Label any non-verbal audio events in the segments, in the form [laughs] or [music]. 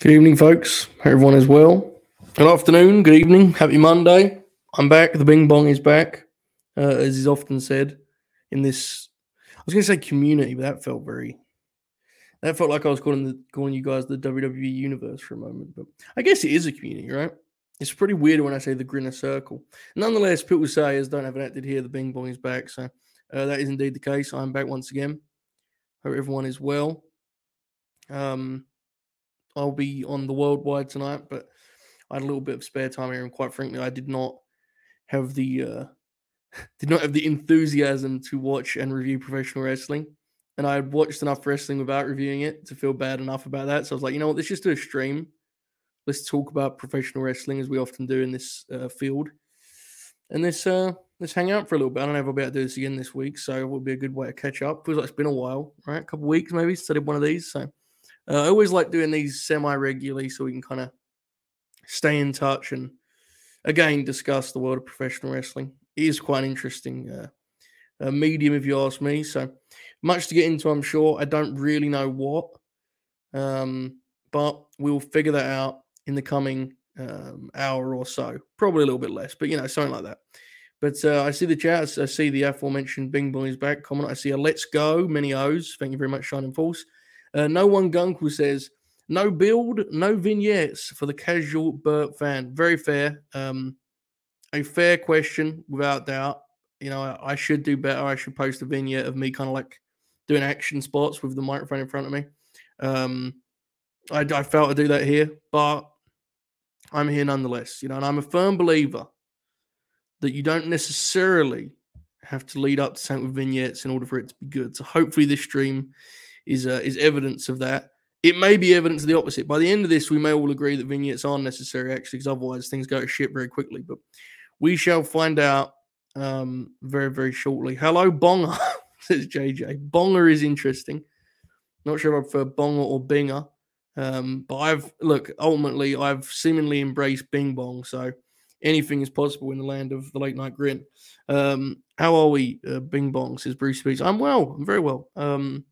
Good evening, folks. Everyone is well. Good afternoon, good evening, happy Monday. I'm back. The Bing Bong is back, uh, as is often said in this. I was going to say community, but that felt very. That felt like I was calling the calling you guys the WWE universe for a moment, but I guess it is a community, right? It's pretty weird when I say the Grinner Circle. Nonetheless, people say as don't have an acted here, the Bing Bong is back, so uh, that is indeed the case. I'm back once again. Hope everyone is well. Um, I'll be on the worldwide tonight, but I had a little bit of spare time here, and quite frankly, I did not have the uh, [laughs] did not have the enthusiasm to watch and review professional wrestling. And I had watched enough wrestling without reviewing it to feel bad enough about that. So I was like, you know what, let's just do a stream. Let's talk about professional wrestling as we often do in this uh, field. And let's uh, let's hang out for a little bit. I don't know if I'll be able to do this again this week, so it would be a good way to catch up. Feels like it's been a while, right? A couple weeks maybe since I did one of these. So uh, I always like doing these semi regularly so we can kind of stay in touch and again discuss the world of professional wrestling. It is quite an interesting uh, uh, medium, if you ask me. So much to get into, I'm sure. I don't really know what, um, but we'll figure that out in the coming um, hour or so. Probably a little bit less, but you know, something like that. But uh, I see the chat. I see the aforementioned Bing Bong is back comment. I see a let's go, many O's. Thank you very much, Shining Force. Uh, no one Gunkel says no build, no vignettes for the casual Burt fan. Very fair. Um, a fair question, without doubt. You know, I, I, should do better. I should post a vignette of me kind of like doing action spots with the microphone in front of me. Um, I, I failed to do that here, but I'm here nonetheless. You know, and I'm a firm believer that you don't necessarily have to lead up to something with vignettes in order for it to be good. So hopefully this stream is uh, is evidence of that. It may be evidence of the opposite. By the end of this, we may all agree that vignettes aren't necessary, actually, because otherwise things go to shit very quickly. But we shall find out um, very, very shortly. Hello, Bonger, [laughs] says JJ. Bonger is interesting. Not sure if I prefer Bonger or Binger. Um, but I've, look, ultimately, I've seemingly embraced Bing Bong. So anything is possible in the land of the late night grin. Um, how are we, uh, Bing Bong, says Bruce Speaks. I'm well. I'm very well. Um,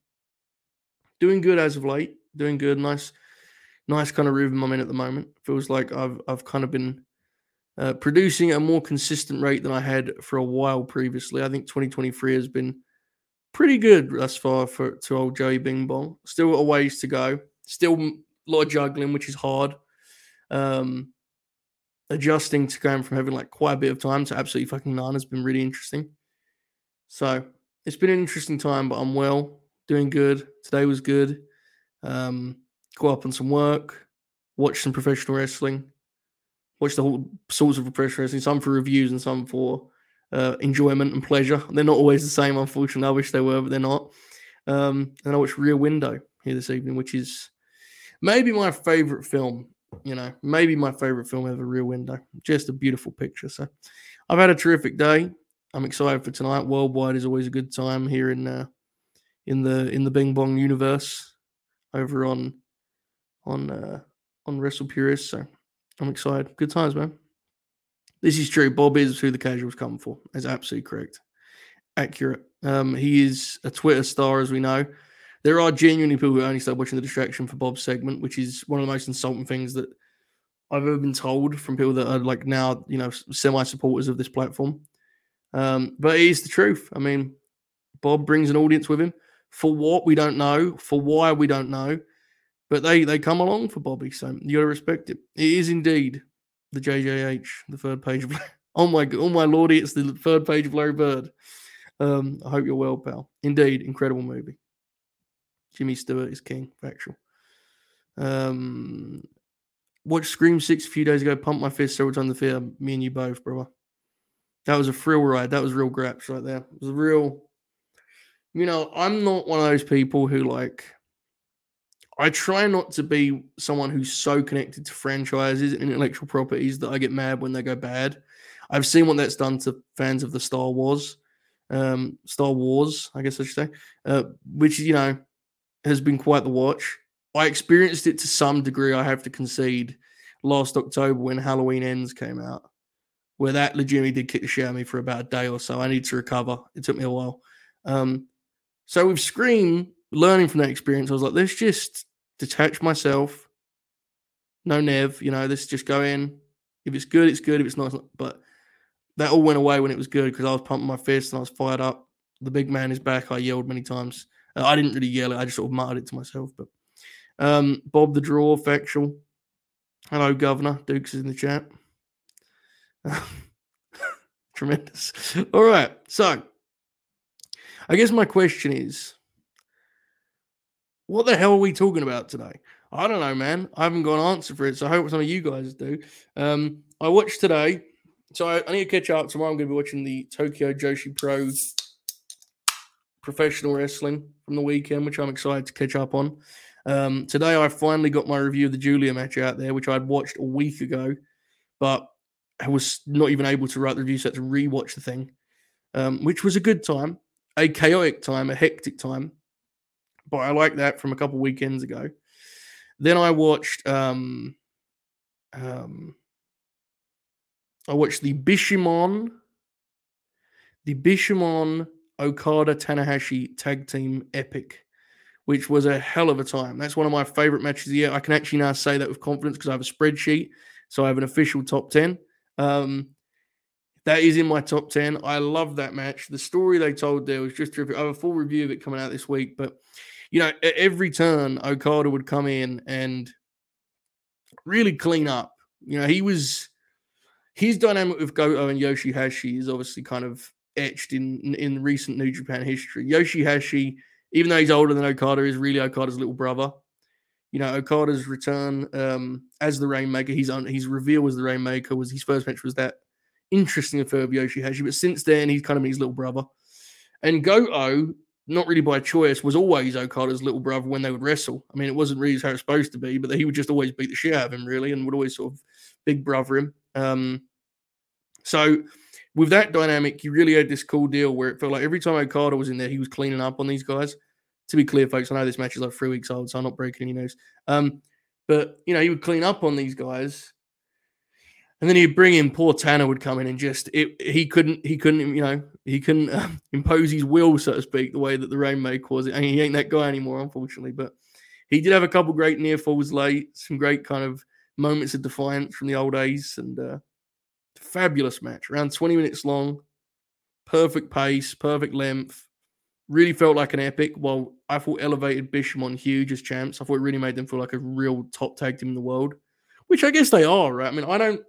doing good as of late. Doing good. Nice, nice kind of rhythm I'm in at the moment. Feels like I've I've kind of been uh, producing at a more consistent rate than I had for a while previously. I think 2023 has been pretty good thus far for to old Joey Bing Bong. Still a ways to go. Still a lot of juggling, which is hard. Um, adjusting to going from having like quite a bit of time to absolutely fucking none has been really interesting. So it's been an interesting time, but I'm well doing good. Today was good. Um, go up on some work, watch some professional wrestling, watch the whole sorts of professional wrestling, some for reviews and some for uh, enjoyment and pleasure. They're not always the same, unfortunately. I wish they were, but they're not. Um, and I watched Rear Window here this evening, which is maybe my favorite film. You know, maybe my favorite film ever, Rear Window. Just a beautiful picture. So I've had a terrific day. I'm excited for tonight. Worldwide is always a good time here in uh, in the in the Bing Bong universe over on on uh, on Wrestle Purist. So I'm excited. Good times, man. This is true. Bob is who the casuals come for. That's absolutely correct. Accurate. Um, he is a Twitter star, as we know. There are genuinely people who only start watching the distraction for Bob's segment, which is one of the most insulting things that I've ever been told from people that are like now, you know, semi supporters of this platform. Um, but it is the truth. I mean, Bob brings an audience with him. For what we don't know, for why we don't know, but they they come along for Bobby, so you gotta respect it. It is indeed the JJH, the third page of [laughs] oh my oh my lordy, it's the third page of Larry Bird. Um, I hope you're well, pal. Indeed, incredible movie. Jimmy Stewart is king, factual. Um, watched Scream Six a few days ago. Pumped my fist several times the theater. Me and you both, brother. That was a thrill ride. That was real graps right there. It was a real you know, I'm not one of those people who like I try not to be someone who's so connected to franchises and intellectual properties that I get mad when they go bad. I've seen what that's done to fans of the Star Wars, um, Star Wars, I guess I should say, uh, which you know has been quite the watch. I experienced it to some degree. I have to concede. Last October when Halloween Ends came out, where that legitimately did kick the shit out of me for about a day or so. I need to recover. It took me a while. Um, so with Scream, learning from that experience, I was like, let's just detach myself, no Nev. You know, let's just go in. If it's good, it's good. If it's not, but that all went away when it was good because I was pumping my fist and I was fired up. The big man is back. I yelled many times. Uh, I didn't really yell it. I just sort of muttered it to myself. But um, Bob the Draw, factual. Hello, Governor. Dukes is in the chat. [laughs] Tremendous. All right. So, I guess my question is what the hell are we talking about today? I don't know, man. I haven't got an answer for it. So, I hope some of you guys do. Um, I watched today. So, I, I need to catch up. Tomorrow, I'm going to be watching the Tokyo Joshi Pro professional wrestling from the weekend, which I'm excited to catch up on. Um, today, I finally got my review of the Julia match out there, which I'd watched a week ago, but I was not even able to write the review, so to rewatch the thing, um, which was a good time, a chaotic time, a hectic time. But I like that from a couple weekends ago. Then I watched um, um, I watched the Bishamon, the Bishamon Okada Tanahashi tag team epic which was a hell of a time. That's one of my favorite matches of the year. I can actually now say that with confidence because I have a spreadsheet. So I have an official top 10. Um, that is in my top 10. I love that match. The story they told there was just terrific. I have a full review of it coming out this week. But, you know, at every turn, Okada would come in and really clean up. You know, he was his dynamic with Goto and Yoshihashi is obviously kind of etched in in recent New Japan history. Yoshihashi even though he's older than Okada, is really Okada's little brother. You know, Okada's return um, as the Rainmaker, he's on his reveal was the Rainmaker was his first match was that interesting affair of Yoshihashi, but since then he's kind of his little brother. And Goto, not really by choice, was always Okada's little brother when they would wrestle. I mean, it wasn't really how it's supposed to be, but he would just always beat the shit out of him, really, and would always sort of big brother him. Um, so with that dynamic, you really had this cool deal where it felt like every time Okada was in there, he was cleaning up on these guys. To be clear, folks, I know this match is like three weeks old, so I'm not breaking any news. Um, but you know, he would clean up on these guys, and then he'd bring in poor Tanner would come in and just it, he couldn't he couldn't you know he couldn't uh, [laughs] impose his will so to speak the way that the Rainmaker was. Mean, he ain't that guy anymore, unfortunately. But he did have a couple great near falls late, some great kind of moments of defiance from the old days, and uh, fabulous match, around 20 minutes long, perfect pace, perfect length. Really felt like an epic. While I thought elevated Bishamon huge as champs, I thought it really made them feel like a real top tag team in the world, which I guess they are, right? I mean, I don't.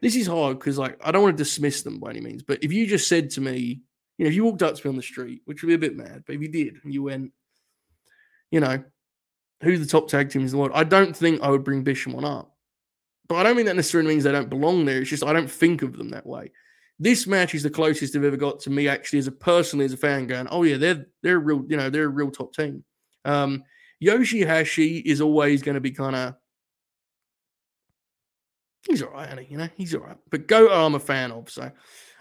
This is hard because, like, I don't want to dismiss them by any means, but if you just said to me, you know, if you walked up to me on the street, which would be a bit mad, but if you did, and you went, you know, who's the top tag teams in the world? I don't think I would bring Bishamon up. But I don't mean that necessarily means they don't belong there. It's just I don't think of them that way. This match is the closest I've ever got to me actually as a personally as a fan going, oh yeah, they're they're real, you know, they're a real top team. Um, Yoshihashi is always going to be kind of he's all right, you know, he's all right. But Goto, I'm a fan of, so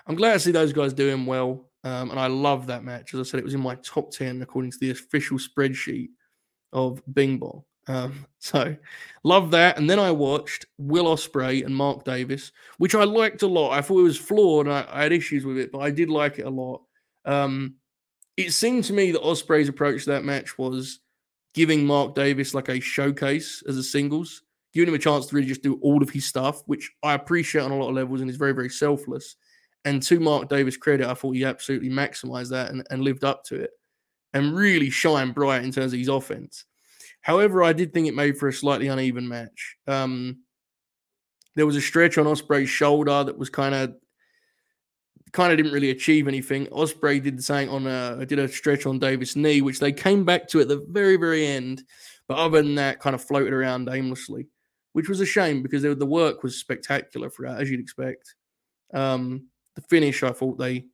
I'm glad to see those guys doing well. Um, and I love that match. As I said, it was in my top 10 according to the official spreadsheet of Bing Bong. Um, [laughs] so love that. And then I watched Will Ospreay and Mark Davis, which I liked a lot. I thought it was flawed. I, I, had issues with it, but I did like it a lot. Um, it seemed to me that Ospreay's approach to that match was giving Mark Davis like a showcase as a singles, giving him a chance to really just do all of his stuff, which I appreciate on a lot of levels and is very, very selfless. And to Mark Davis' credit, I thought he absolutely maximized that and, and lived up to it and really shine bright in terms of his offense. However, I did think it made for a slightly uneven match. Um, there was a stretch on Ospreay's shoulder that was kind of kind of didn't really achieve anything. Osprey did the same on a did a stretch on Davis' knee, which they came back to at the very very end. But other than that, kind of floated around aimlessly, which was a shame because the work was spectacular for that, as you'd expect. Um, the finish, I thought they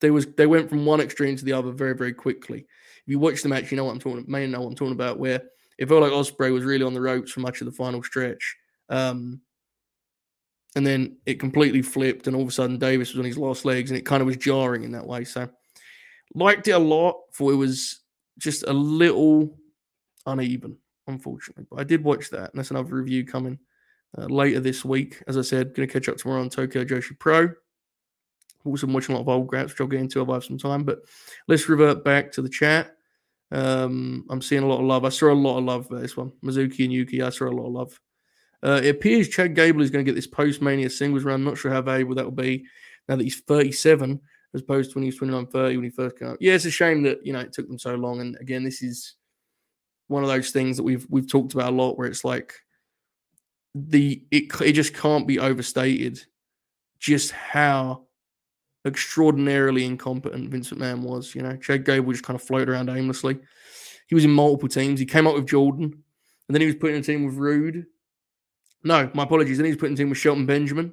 they was they went from one extreme to the other very very quickly if you watch the match, you know what I'm talking. May know what I'm talking about. Where it felt like Ospreay was really on the ropes for much of the final stretch, um, and then it completely flipped, and all of a sudden Davis was on his last legs, and it kind of was jarring in that way. So liked it a lot. For it was just a little uneven, unfortunately. But I did watch that, and that's another review coming uh, later this week. As I said, going to catch up tomorrow on Tokyo Joshi Pro. Also watching a lot of old graps, which I'll get into if I have some time. But let's revert back to the chat. Um, I'm seeing a lot of love. I saw a lot of love for this one. Mizuki and Yuki, I saw a lot of love. Uh, it appears Chad Gable is going to get this post Mania singles run. Not sure how valuable that will be now that he's 37 as opposed to when he was 29 30 when he first came out. Yeah, it's a shame that you know it took them so long. And again, this is one of those things that we've we've talked about a lot where it's like the it it just can't be overstated just how extraordinarily incompetent Vincent McMahon was. You know, Chad Gable just kind of floated around aimlessly. He was in multiple teams. He came up with Jordan, and then he was put in a team with Roode. No, my apologies. Then he was put in a team with Shelton Benjamin.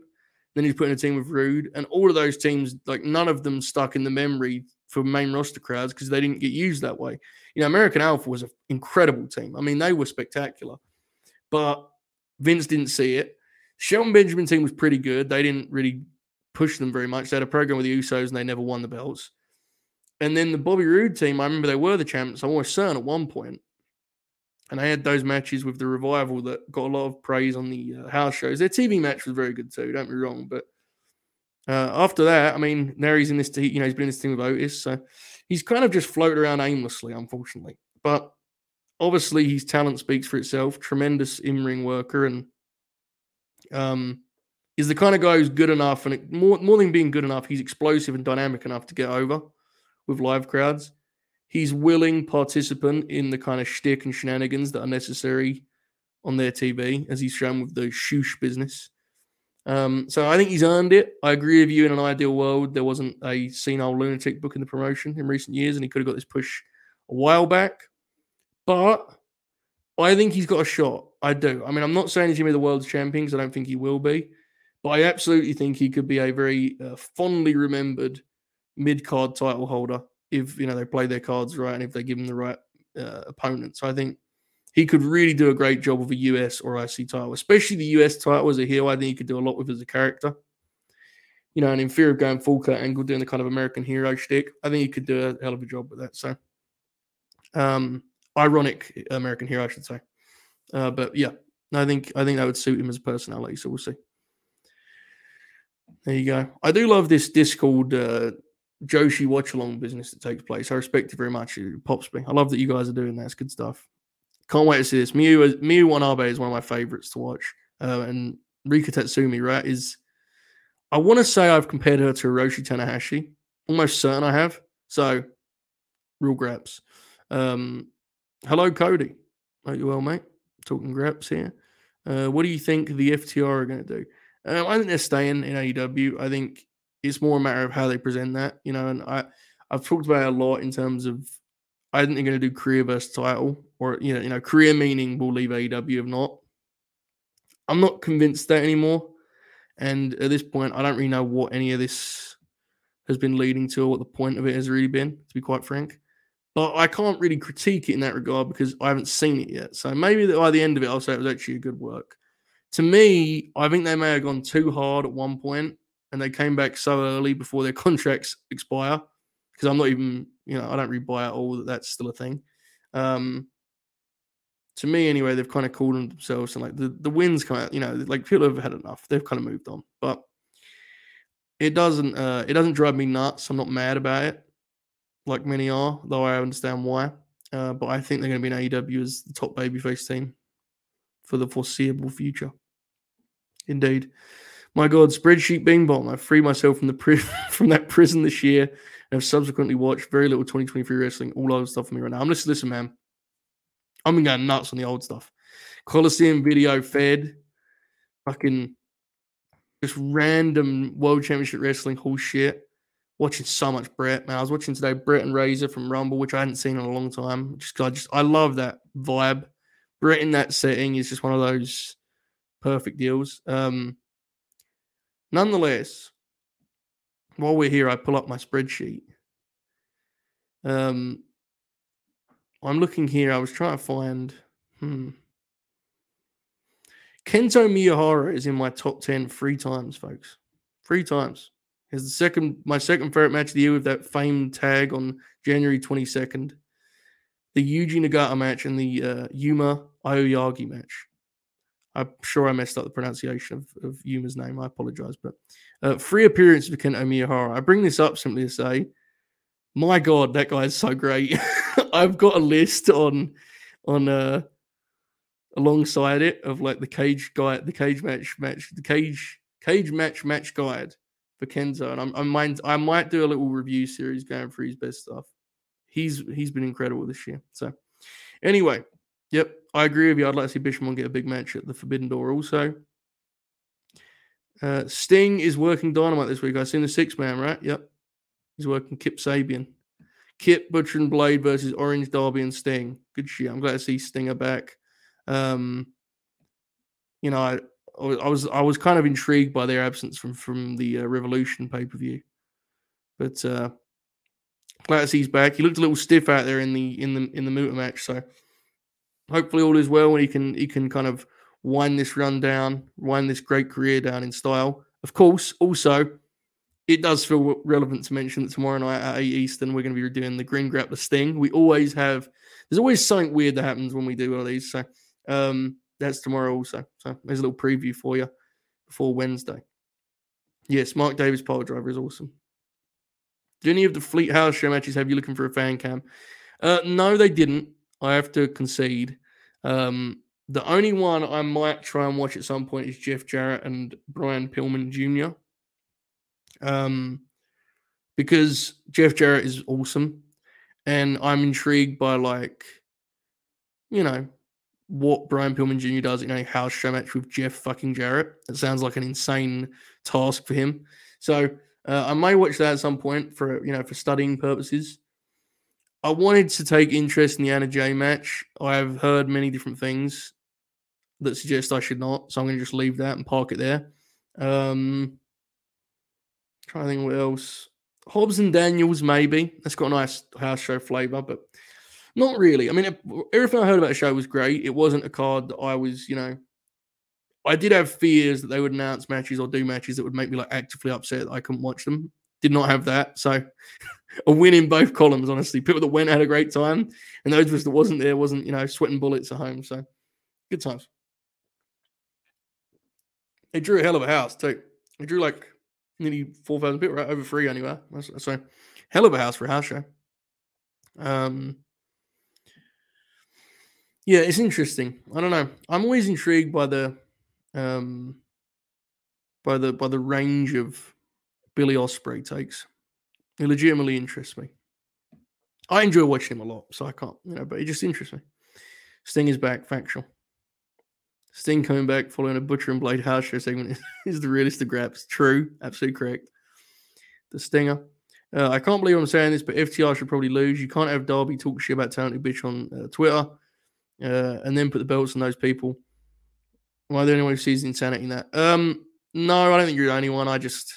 Then he's put in a team with Roode, and all of those teams, like none of them, stuck in the memory for main roster crowds because they didn't get used that way. You know, American Alpha was an incredible team. I mean, they were spectacular, but Vince didn't see it. Shelton Benjamin team was pretty good. They didn't really push them very much. They had a program with the Usos and they never won the belts. And then the Bobby Roode team, I remember they were the champs. I'm almost certain at one point. And they had those matches with the revival that got a lot of praise on the uh, house shows. Their TV match was very good too. Don't be wrong, but uh, after that, I mean, now he's in this. You know, he's been in this team with Otis, so he's kind of just floated around aimlessly, unfortunately. But obviously, his talent speaks for itself. Tremendous in-ring worker, and um, is the kind of guy who's good enough, and it, more more than being good enough, he's explosive and dynamic enough to get over with live crowds. He's willing participant in the kind of shtick and shenanigans that are necessary on their TV, as he's shown with the shoosh business. Um, so I think he's earned it. I agree with you. In an ideal world, there wasn't a senile lunatic book in the promotion in recent years, and he could have got this push a while back. But I think he's got a shot. I do. I mean, I'm not saying he's going to be the world's champion because I don't think he will be. But I absolutely think he could be a very uh, fondly remembered mid card title holder if you know they play their cards right and if they give him the right uh, opponent. So I think he could really do a great job with a US or IC title, especially the US title as a heel. I think he could do a lot with as a character. You know, and in fear of going full Kurt Angle, doing the kind of American hero shtick, I think he could do a hell of a job with that. So, um, ironic American hero, I should say. Uh, but yeah, I think I think that would suit him as a personality. So we'll see. There you go. I do love this Discord uh, Joshi watch along business that takes place. I respect it very much. It pops me. I love that you guys are doing that. It's good stuff. Can't wait to see this. Miyu, Miyu Watanabe is one of my favorites to watch. Uh, and Rika Tatsumi, right, is I want to say I've compared her to Hiroshi Tanahashi. Almost certain I have. So, real graps. Um, hello, Cody. Hope you well, mate. Talking graps here. Uh, what do you think the FTR are going to do? Um, I think they're staying in AEW. I think it's more a matter of how they present that, you know. And I, I've talked about a lot in terms of I think they're going to do career versus title, or you know, you know, career meaning will leave AEW if not. I'm not convinced that anymore. And at this point, I don't really know what any of this has been leading to or what the point of it has really been, to be quite frank. But I can't really critique it in that regard because I haven't seen it yet. So maybe by the end of it, I'll say it was actually a good work to me, I think they may have gone too hard at one point and they came back so early before their [laughs] contracts expire. Because I'm not even, you know, I don't really buy it all that that's still a thing. Um, to me, anyway, they've kind of called themselves and like the, the wins kind of, you know, like people have had enough. They've kind of moved on. But it doesn't uh, it doesn't drive me nuts. I'm not mad about it, like many are, though I understand why. Uh, but I think they're going to be in AEW as the top babyface team for the foreseeable future. Indeed. My God, spreadsheet bing bong. I freed myself from the pri- [laughs] from that prison this year and have subsequently watched very little 2023 wrestling, all old stuff for me right now. I'm listening, listen, man. I'm going nuts on the old stuff. Coliseum video fed, fucking just random world championship wrestling whole shit. Watching so much Bret, man. I was watching today Bret and Razor from Rumble, which I hadn't seen in a long time. Just I just I love that vibe. Bret in that setting is just one of those perfect deals. Um, nonetheless, while we're here, I pull up my spreadsheet. Um, I'm looking here. I was trying to find. Hmm. Kento Miyahara is in my top ten three times, folks. Three times. Is the second my second favorite match of the year with that famed tag on January 22nd. The Yuji Nagata match and the uh, Yuma Aoyagi match. I'm sure I messed up the pronunciation of, of Yuma's name. I apologize. But uh, free appearance for Kento Miyahara. I bring this up simply to say My God, that guy is so great. [laughs] I've got a list on on uh alongside it of like the cage guy, the cage match match, the cage cage match match guide for Kento, and I'm, I might I might do a little review series going through his best stuff. He's he's been incredible this year. So anyway, yep, I agree with you. I'd like to see Bishamon get a big match at the Forbidden Door also. Uh, Sting is working Dynamite this week. I've seen the six man, right? Yep. He's working Kip Sabian. Kip, Butcher, and Blade versus Orange Darby and Sting. Good shit. I'm glad to see Stinger back. Um, you know, I, I was I was kind of intrigued by their absence from from the uh, Revolution pay per view, but uh, glad to see he's back. He looked a little stiff out there in the in the in the Muta match, so hopefully all is well and he can he can kind of wind this run down, wind this great career down in style. Of course, also it does feel relevant to mention that tomorrow night at 8 Eastern, we're going to be doing the Green Grappler Sting. We always have, there's always something weird that happens when we do one of these. So um, that's tomorrow also. So there's a little preview for you before Wednesday. Yes, Mark Davis pole driver is awesome. Do any of the Fleet House show matches have you looking for a fan cam? Uh, no, they didn't. I have to concede. Um, the only one I might try and watch at some point is Jeff Jarrett and Brian Pillman Jr. Um, because Jeff Jarrett is awesome, and I'm intrigued by like, you know, what Brian Pillman Jr. does in a house show match with Jeff fucking Jarrett. It sounds like an insane task for him. So uh, I may watch that at some point for you know for studying purposes. I wanted to take interest in the Anna Jay match. I've heard many different things that suggest I should not, so I'm going to just leave that and park it there. Um, trying to think what else. Hobbs and Daniels, maybe. That's got a nice house show flavor, but not really. I mean, everything I heard about the show was great. It wasn't a card that I was, you know, I did have fears that they would announce matches or do matches that would make me like actively upset that I couldn't watch them. Did not have that. So [laughs] a win in both columns, honestly. People that went had a great time, and those of us that wasn't there wasn't, you know, sweating bullets at home. So good times. They drew a hell of a house too. They drew like nearly four thousand people, right? Over three anyway. So hell of a house for a house show. Um, yeah, it's interesting. I don't know. I'm always intrigued by the um by the by the range of Billy Ospreay takes. It legitimately interests me. I enjoy watching him a lot, so I can't, you know, but it just interests me. Sting is back, factual. Sting coming back following a Butcher and Blade house show segment [laughs] is the realest of grabs. True, absolutely correct. The Stinger. Uh, I can't believe I'm saying this, but FTR should probably lose. You can't have Darby talk shit about talented bitch on uh, Twitter uh, and then put the belts on those people. Why I the only one who sees insanity in that? Um, no, I don't think you're the only one. I just,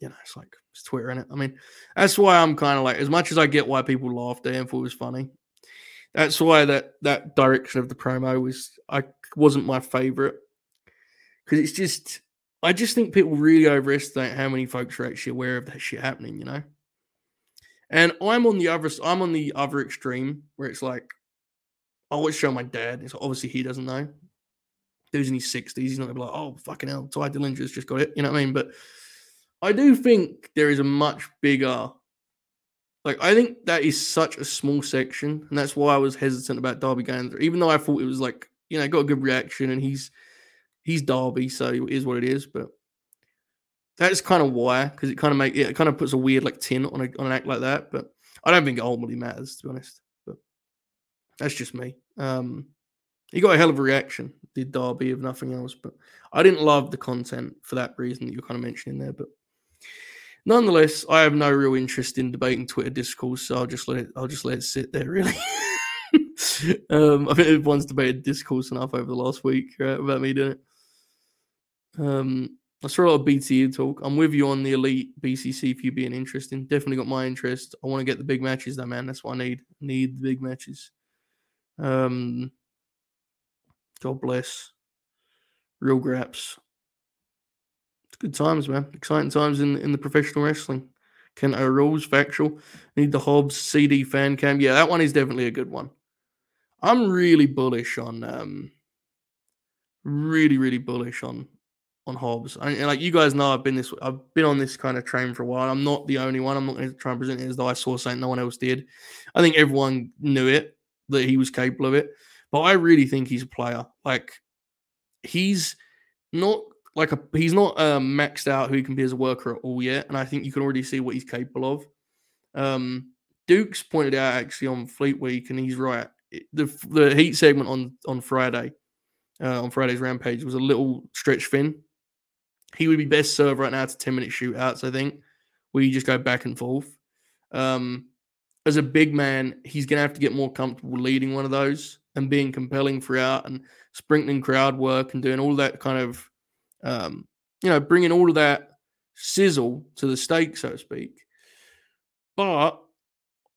you know, it's like it's Twitter in it. I mean, that's why I'm kind of like, as much as I get why people laughed at and thought it was funny, that's why that that direction of the promo was I wasn't my favorite because it's just I just think people really overestimate how many folks are actually aware of that shit happening, you know. And I'm on the other I'm on the other extreme where it's like I always show my dad. It's obviously he doesn't know. Dude's in his sixties. He's not gonna be like, oh fucking hell, Tye Dillinger's just got it. You know what I mean? But I do think there is a much bigger. Like I think that is such a small section, and that's why I was hesitant about Darby there. Even though I thought it was like you know got a good reaction, and he's he's Darby, so it is what it is. But that's kind of why, because it kind of make it kind of puts a weird like tin on a, on an act like that. But I don't think it ultimately matters, to be honest. But that's just me. Um, he got a hell of a reaction, did Darby, if nothing else. But I didn't love the content for that reason that you're kind of mentioning there. But nonetheless, I have no real interest in debating Twitter discourse, so I'll just let it. I'll just let it sit there. Really. [laughs] um, I think everyone's debated discourse enough over the last week right, about me doing it. Um, I saw a lot of BTE talk. I'm with you on the elite BCC if you being interesting. Definitely got my interest. I want to get the big matches though, man. That's what I need. Need the big matches. Um, God bless. Real graps. Good times, man. Exciting times in in the professional wrestling. Kento rules factual. Need the Hobbs CD fan cam. Yeah, that one is definitely a good one. I'm really bullish on um really really bullish on on Hobbs. I, and like you guys know, I've been this, I've been on this kind of train for a while. I'm not the only one. I'm not to try and present it as though I saw something no one else did. I think everyone knew it that he was capable of it, but I really think he's a player. Like he's not like a he's not um, maxed out who he can be as a worker at all yet, and I think you can already see what he's capable of. Um, Dukes pointed out actually on Fleet Week, and he's right. The the heat segment on on Friday, uh, on Friday's Rampage was a little stretch thin he would be best served right now to 10 minute shootouts, I think, where you just go back and forth. Um, as a big man, he's going to have to get more comfortable leading one of those and being compelling throughout and sprinkling crowd work and doing all that kind of, um, you know, bringing all of that sizzle to the steak, so to speak. But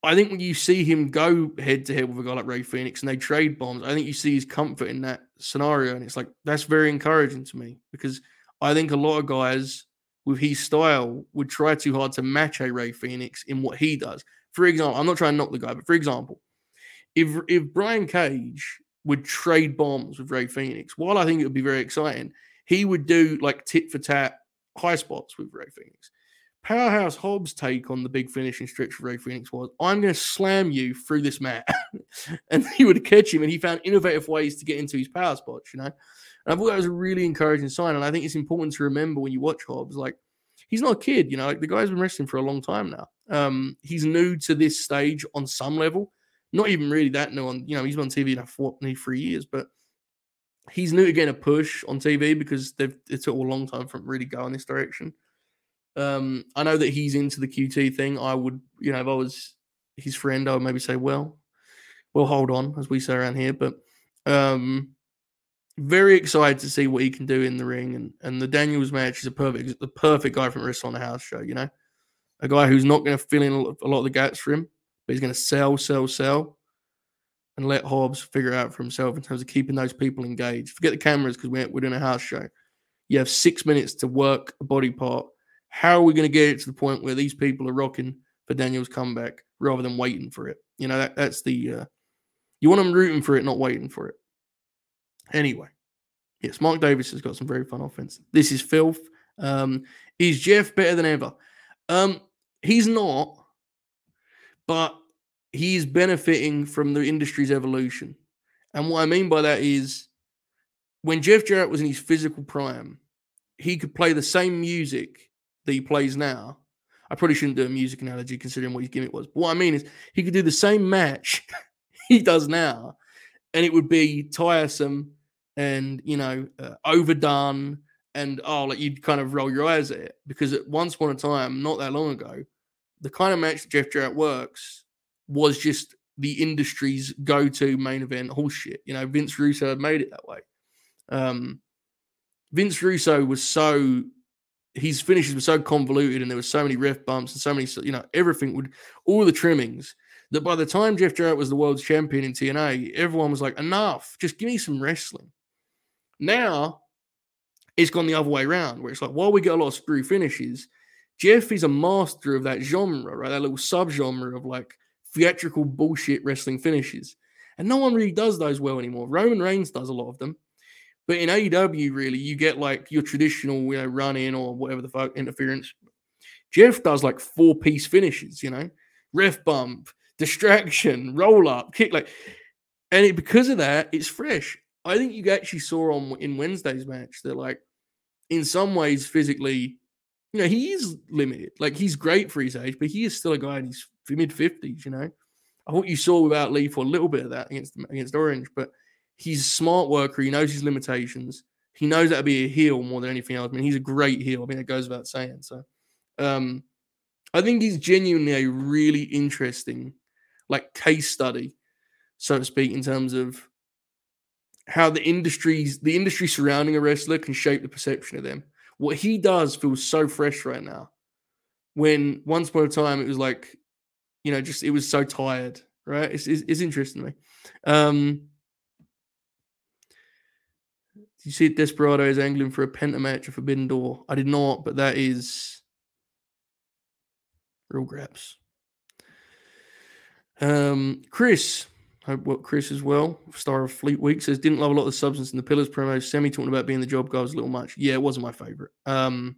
I think when you see him go head to head with a guy like Rey Fenix and they trade bombs, I think you see his comfort in that scenario. And it's like, that's very encouraging to me because – I think a lot of guys with his style would try too hard to match a Rey Fenix in what he does. For example, I'm not trying to knock the guy, but for example, if if Brian Cage would trade bombs with Rey Fenix, while I think it would be very exciting, he would do like tit for tat high spots with Rey Fenix. Powerhouse Hobbs' take on the big finishing stretch for Rey Fenix was, I'm going to slam you through this mat. [laughs] and he would catch him, and he found innovative ways to get into his power spots, you know? And I thought that was a really encouraging sign. And I think it's important to remember when you watch Hobbs, like he's not a kid, you know, like the guy's been wrestling for a long time now. Um, he's new to this stage on some level, not even really that new on, you know, he's been on TV now for three years, but he's new to getting a push on TV because they've it took a long time to really go in this direction. Um, I know that he's into the QT thing. I would, you know, if I was his friend, I would maybe say, well, we'll hold on, as we say around here. But um, very excited to see what he can do in the ring. And and the Daniels match is a perfect the perfect guy from Wrestle on the House show. You know, a guy who's not going to fill in a lot of the gaps for him, but he's going to sell, sell, sell, and let Hobbs figure out for himself in terms of keeping those people engaged. Forget the cameras because we're, we're doing a house show. You have six minutes to work a body part. How are we going to get it to the point where these people are rocking for Daniel's comeback rather than waiting for it? You know, that, that's the uh, you want them rooting for it, not waiting for it. Anyway, yes, Mark Davis has got some very fun offense. This is filth. Um, is Jeff better than ever? Um, he's not, but he's benefiting from the industry's evolution. And what I mean by that is when Jeff Jarrett was in his physical prime, he could play the same music that he plays now. I probably shouldn't do a music analogy considering what his gimmick was. But what I mean is he could do the same match [laughs] he does now, and it would be tiresome and you know uh, overdone and oh like you'd kind of roll your eyes at it because at once upon a time not that long ago the kind of match that jeff jarrett works was just the industry's go-to main event horseshit. You know vince russo had made it that way. Um vince russo was so his finishes were so convoluted and there were so many ref bumps and so many you know everything would all the trimmings that by the time jeff jarrett was the world's champion in tna everyone was like enough. Just give me some wrestling. Now it's gone the other way around, where it's like while we get a lot of screw finishes, Jeff is a master of that genre, right? That little subgenre of like theatrical bullshit wrestling finishes. And no one really does those well anymore. Roman Reigns does a lot of them. But in AEW, really, you get like your traditional, you know, run in or whatever the fuck interference. Jeff does like four piece finishes, you know, ref bump, distraction, roll up, kick, like, and it, because of that, it's fresh. I think you actually saw on in Wednesday's match that like in some ways physically, you know, he is limited. Like he's great for his age, but he is still a guy in his mid fifties. You know, I thought you saw without Lee for a little bit of that against against Orange, but he's a smart worker. He knows his limitations. He knows to be a heel more than anything else. I mean, he's a great heel. I mean, it goes without saying. So, um, I think he's genuinely a really interesting, like case study, so to speak, in terms of how the industries the industry surrounding a wrestler can shape the perception of them. What he does feels so fresh right now. When once upon a time it was like, you know, just it was so tired, right? It's it's, it's interesting me. Um, you see Desperado is angling for a penta match of Forbidden Door? I did not, but that is real graps. Um, Chris, Hope what Chris as well. Star of Fleet Week says didn't love a lot of the substance in the Pillars promo. Sammy talking about being the job guy was a little much. Yeah, it wasn't my favorite. Um,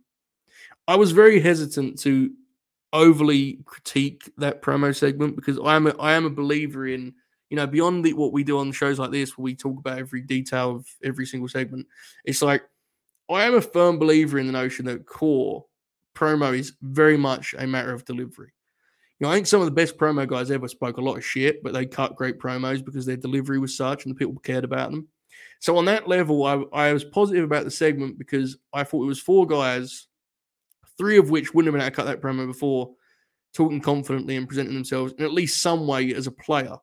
I was very hesitant to overly critique that promo segment because I am a, I am a believer in you know beyond the, what we do on shows like this where we talk about every detail of every single segment. It's like I am a firm believer in the notion that core promo is very much a matter of delivery. Know, I think some of the best promo guys ever spoke a lot of shit, but they cut great promos because their delivery was such and the people cared about them. So on that level, I, I was positive about the segment because I thought it was four guys, three of which wouldn't have been able to cut that promo before, talking confidently and presenting themselves in at least some way as a player,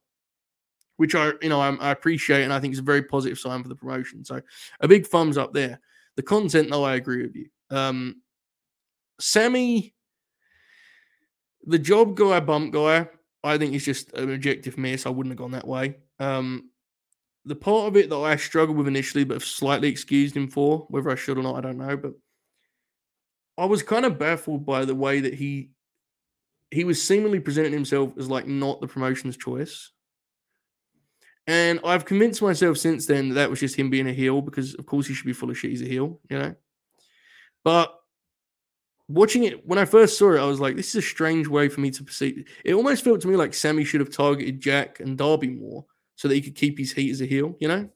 which I you know I, I appreciate and I think is a very positive sign for the promotion. So a big thumbs up there. The content, though, I agree with you. Um, Sammy the job guy, bump guy, I think is just an objective miss. I wouldn't have gone that way. Um, the part of it that I struggled with initially, but have slightly excused him for, whether I should or not, I don't know. But I was kind of baffled by the way that he he was seemingly presenting himself as like not the promotion's choice. And I've convinced myself since then that, that was just him being a heel because, of course, he should be full of shit. He's a heel, you know. But watching it when I first saw it, I was like, this is a strange way for me to perceive. It almost felt to me like Sammy should have targeted Jack and Darby more so that he could keep his heat as a heel, you know?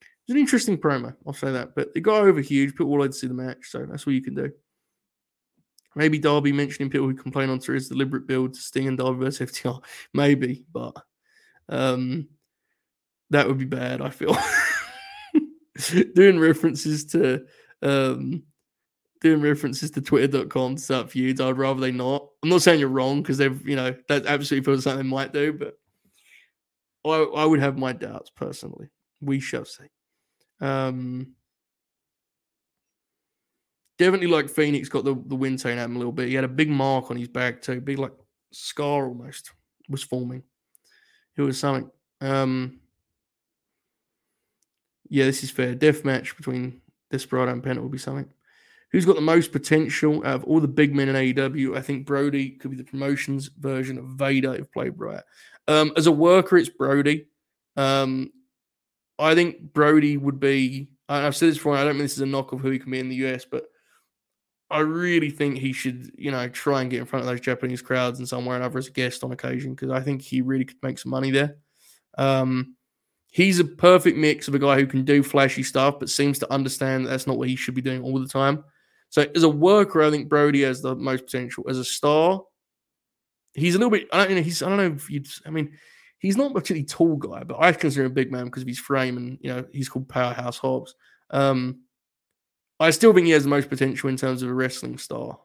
It's an interesting promo, I'll say that. But it got over huge. People wanted to see the match, so that's what you can do. Maybe Darby mentioning people who complain on Twitter's deliberate build to Sting and Darby versus [laughs] FTR. Maybe, but um, that would be bad, I feel. [laughs] Doing references to um, doing references to twitter.com to start feuds. I'd rather they not. I'm not saying you're wrong because they've, you know, that absolutely feels something they might do, but I, I would have my doubts personally. We shall see. Um, definitely like Fenix got the, the wind taken him a little bit. He had a big mark on his back too, big like scar almost was forming. It was something. Um, yeah, this is fair. Death match between Desperado and Penta will be something. Who's got the most potential out of all the big men in AEW? I think Brody could be the promotions version of Vader if played right. Um, as a worker, it's Brody. Um, I think Brody would be. I've said this before. I don't mean this is a knock of who he can be in the US, but I really think he should, you know, try and get in front of those Japanese crowds and somewhere or other as a guest on occasion because I think he really could make some money there. Um, he's a perfect mix of a guy who can do flashy stuff but seems to understand that that's not what he should be doing all the time. So as a worker, I think Brody has the most potential. As a star, he's a little bit. I don't know. He's. I don't know if you'd. I mean, he's not a particularly tall guy, but I consider him a big man because of his frame, and you know he's called Powerhouse Hobbs. Um, I still think he has the most potential in terms of a wrestling star.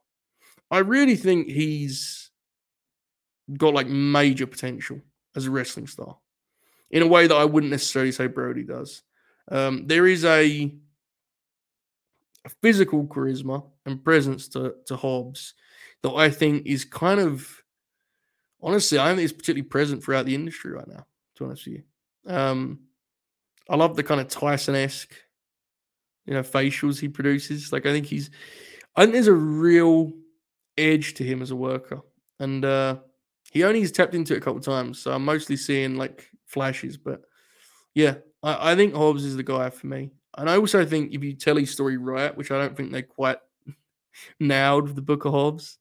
I really think he's got like major potential as a wrestling star in a way that I wouldn't necessarily say Brody does. Um, there is a physical charisma and presence to, to Hobbs that I think is kind of honestly, I don't think it's particularly present throughout the industry right now, to be honest with you. Um, I love the kind of Tyson esque, you know, facials he produces. Like I think he's I think there's a real edge to him as a worker. And uh he only has tapped into it a couple times. So I'm mostly seeing like flashes, but yeah, I, I think Hobbs is the guy for me. And I also think if you tell his story right, which I don't think they quite [laughs] nailed with the Book of Hobbs,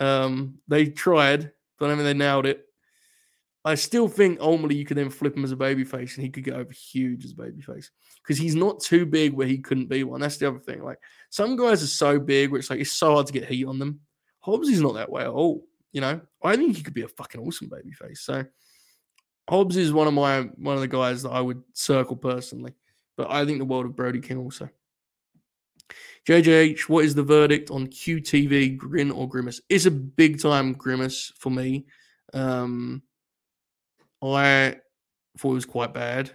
um, they tried, but I mean they nailed it. I still think ultimately you could then flip him as a babyface and he could get over huge as a babyface because he's not too big where he couldn't be one. That's the other thing. Like some guys are so big where it's like it's so hard to get heat on them. Hobbs is not that way at all. You know, I think he could be a fucking awesome babyface. So Hobbs is one of my one of the guys that I would circle personally. But I think the world of Brody King also. JJH, what is the verdict on QTV Grin or Grimace? It's a big time Grimace for me. Um, I thought it was quite bad.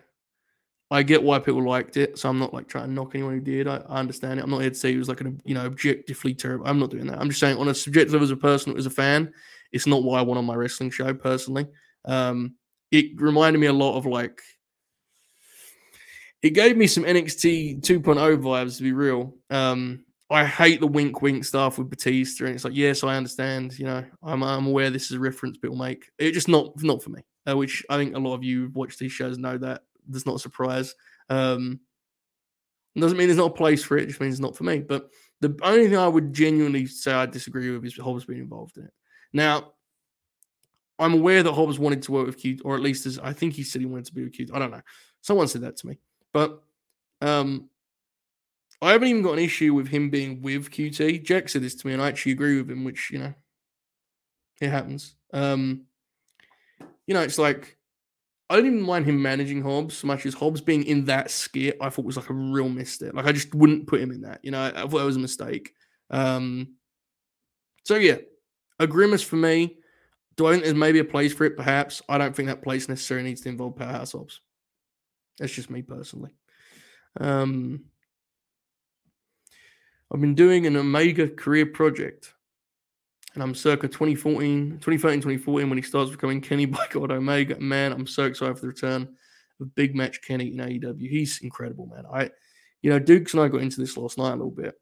I get why people liked it, so I'm not like trying to knock anyone who did. I, I understand it. I'm not here to say it was like an you know objectively terrible. I'm not doing that. I'm just saying on a subjective as a person as a fan, it's not what I want on my wrestling show personally. Um, it reminded me a lot of like it gave me some NXT 2.0 vibes to be real. Um, I hate the wink wink stuff with Batista, and it's like, yes, I understand. You know, I'm I'm aware this is a reference people make. It just not not for me. uh, which I think a lot of you who watch these shows know that. That's not a surprise. Um, doesn't mean there's not a place for it. it just means it's not for me. But the only thing I would genuinely say I disagree with is Hobbs being involved in it. Now, I'm aware that Hobbs wanted to work with Q, or at least as I think he said he wanted to be with Q. I don't know. Someone said that to me, but um, I haven't even got an issue with him being with QT. Jack said this to me, and I actually agree with him, which you know, it happens. Um, you know, it's like I don't even mind him managing Hobbs so much as Hobbs being in that skit. I thought was like a real misstep. Like I just wouldn't put him in that. You know, I, thought that was a mistake. Um, so yeah, a grimace for me. Do I think there's maybe a place for it? Perhaps. I don't think that place necessarily needs to involve Powerhouse Hobbs. That's just me personally. Um, I've been doing an Omega career project and I'm circa 2014, 2013, 2014 when he starts becoming Kenny [laughs] by God Omega. Man, I'm so excited for the return of big match Kenny in AEW. He's incredible, man. I, you know, Dukes and I got into this last night a little bit.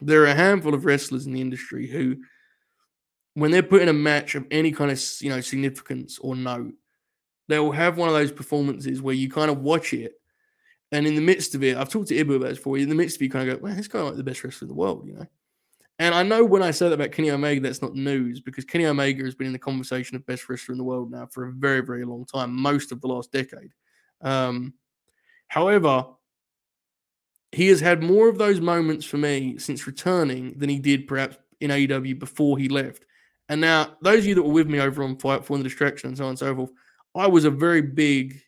There are a handful of wrestlers in the industry who, when they're put in a match of any kind of you know significance or note, they'll have one of those performances where you kind of watch it, and in the midst of it, I've talked to Ibu about this before. In the midst of it, you kind of go, "Man, this guy like the best wrestler in the world," you know. And I know when I say that about Kenny Omega, that's not news because Kenny Omega has been in the conversation of best wrestler in the world now for a very, very long time, most of the last decade. Um, however, he has had more of those moments for me since returning than he did perhaps in AEW before he left. And now, those of you that were with me over on Fight for the Distraction and so on and so forth, I was a very big,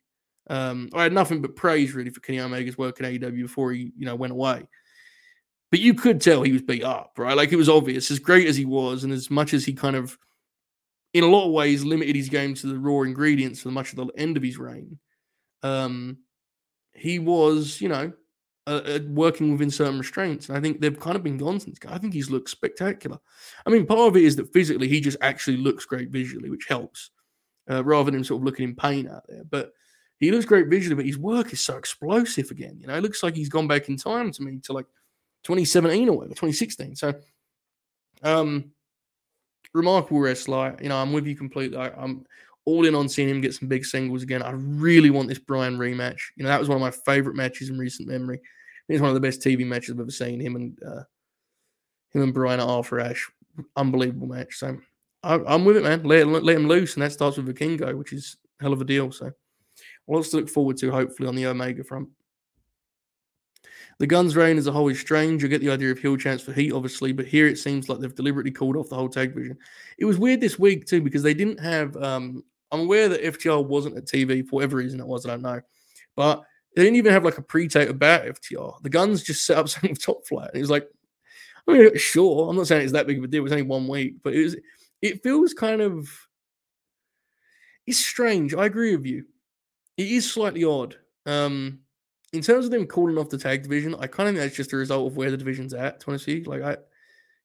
um, I had nothing but praise really for Kenny Omega's work in AEW before he, you know, went away. But you could tell he was beat up, right? Like it was obvious, as great as he was, and as much as he kind of, in a lot of ways, limited his game to the raw ingredients for much of the end of his reign. Um, he was, you know, uh, working within certain restraints. And I think they've kind of been gone since. I think he's looked spectacular. I mean, part of it is that physically he just actually looks great visually, which helps, uh, rather than sort of looking in pain out there. But he looks great visually, but his work is so explosive again. You know, it looks like he's gone back in time to me to like 2017 or whatever, 2016. So, um, remarkable wrestler. You know, I'm with you completely. I, am all in on seeing him get some big singles again. I really want this Bryan rematch. You know, that was one of my favorite matches in recent memory. It's one of the best TV matches I've ever seen. Him and uh, him and Bryan at Arthur Ashe, unbelievable match. So I, am with it, man. Let, let him loose, and that starts with Vikingo, which is hell of a deal. So lots to look forward to, hopefully, on the Omega front. The Guns reign as a whole is strange. You get the idea of heel chance for Heat, obviously, but here it seems like they've deliberately called off the whole tag division. It was weird this week too because they didn't have. Um, I'm aware that FTR wasn't at TV for whatever reason it was. I don't know, but they didn't even have like a pre-tape about FTR. The Guns just set up [laughs] something Top Flight. It was like, I mean, sure, I'm not saying it's that big of a deal. It was only one week, but it was. It feels kind of. It's strange. I agree with you. It is slightly odd. Um, in terms of them calling off the tag division, I kind of think that's just a result of where the division's at. To honestly, like I,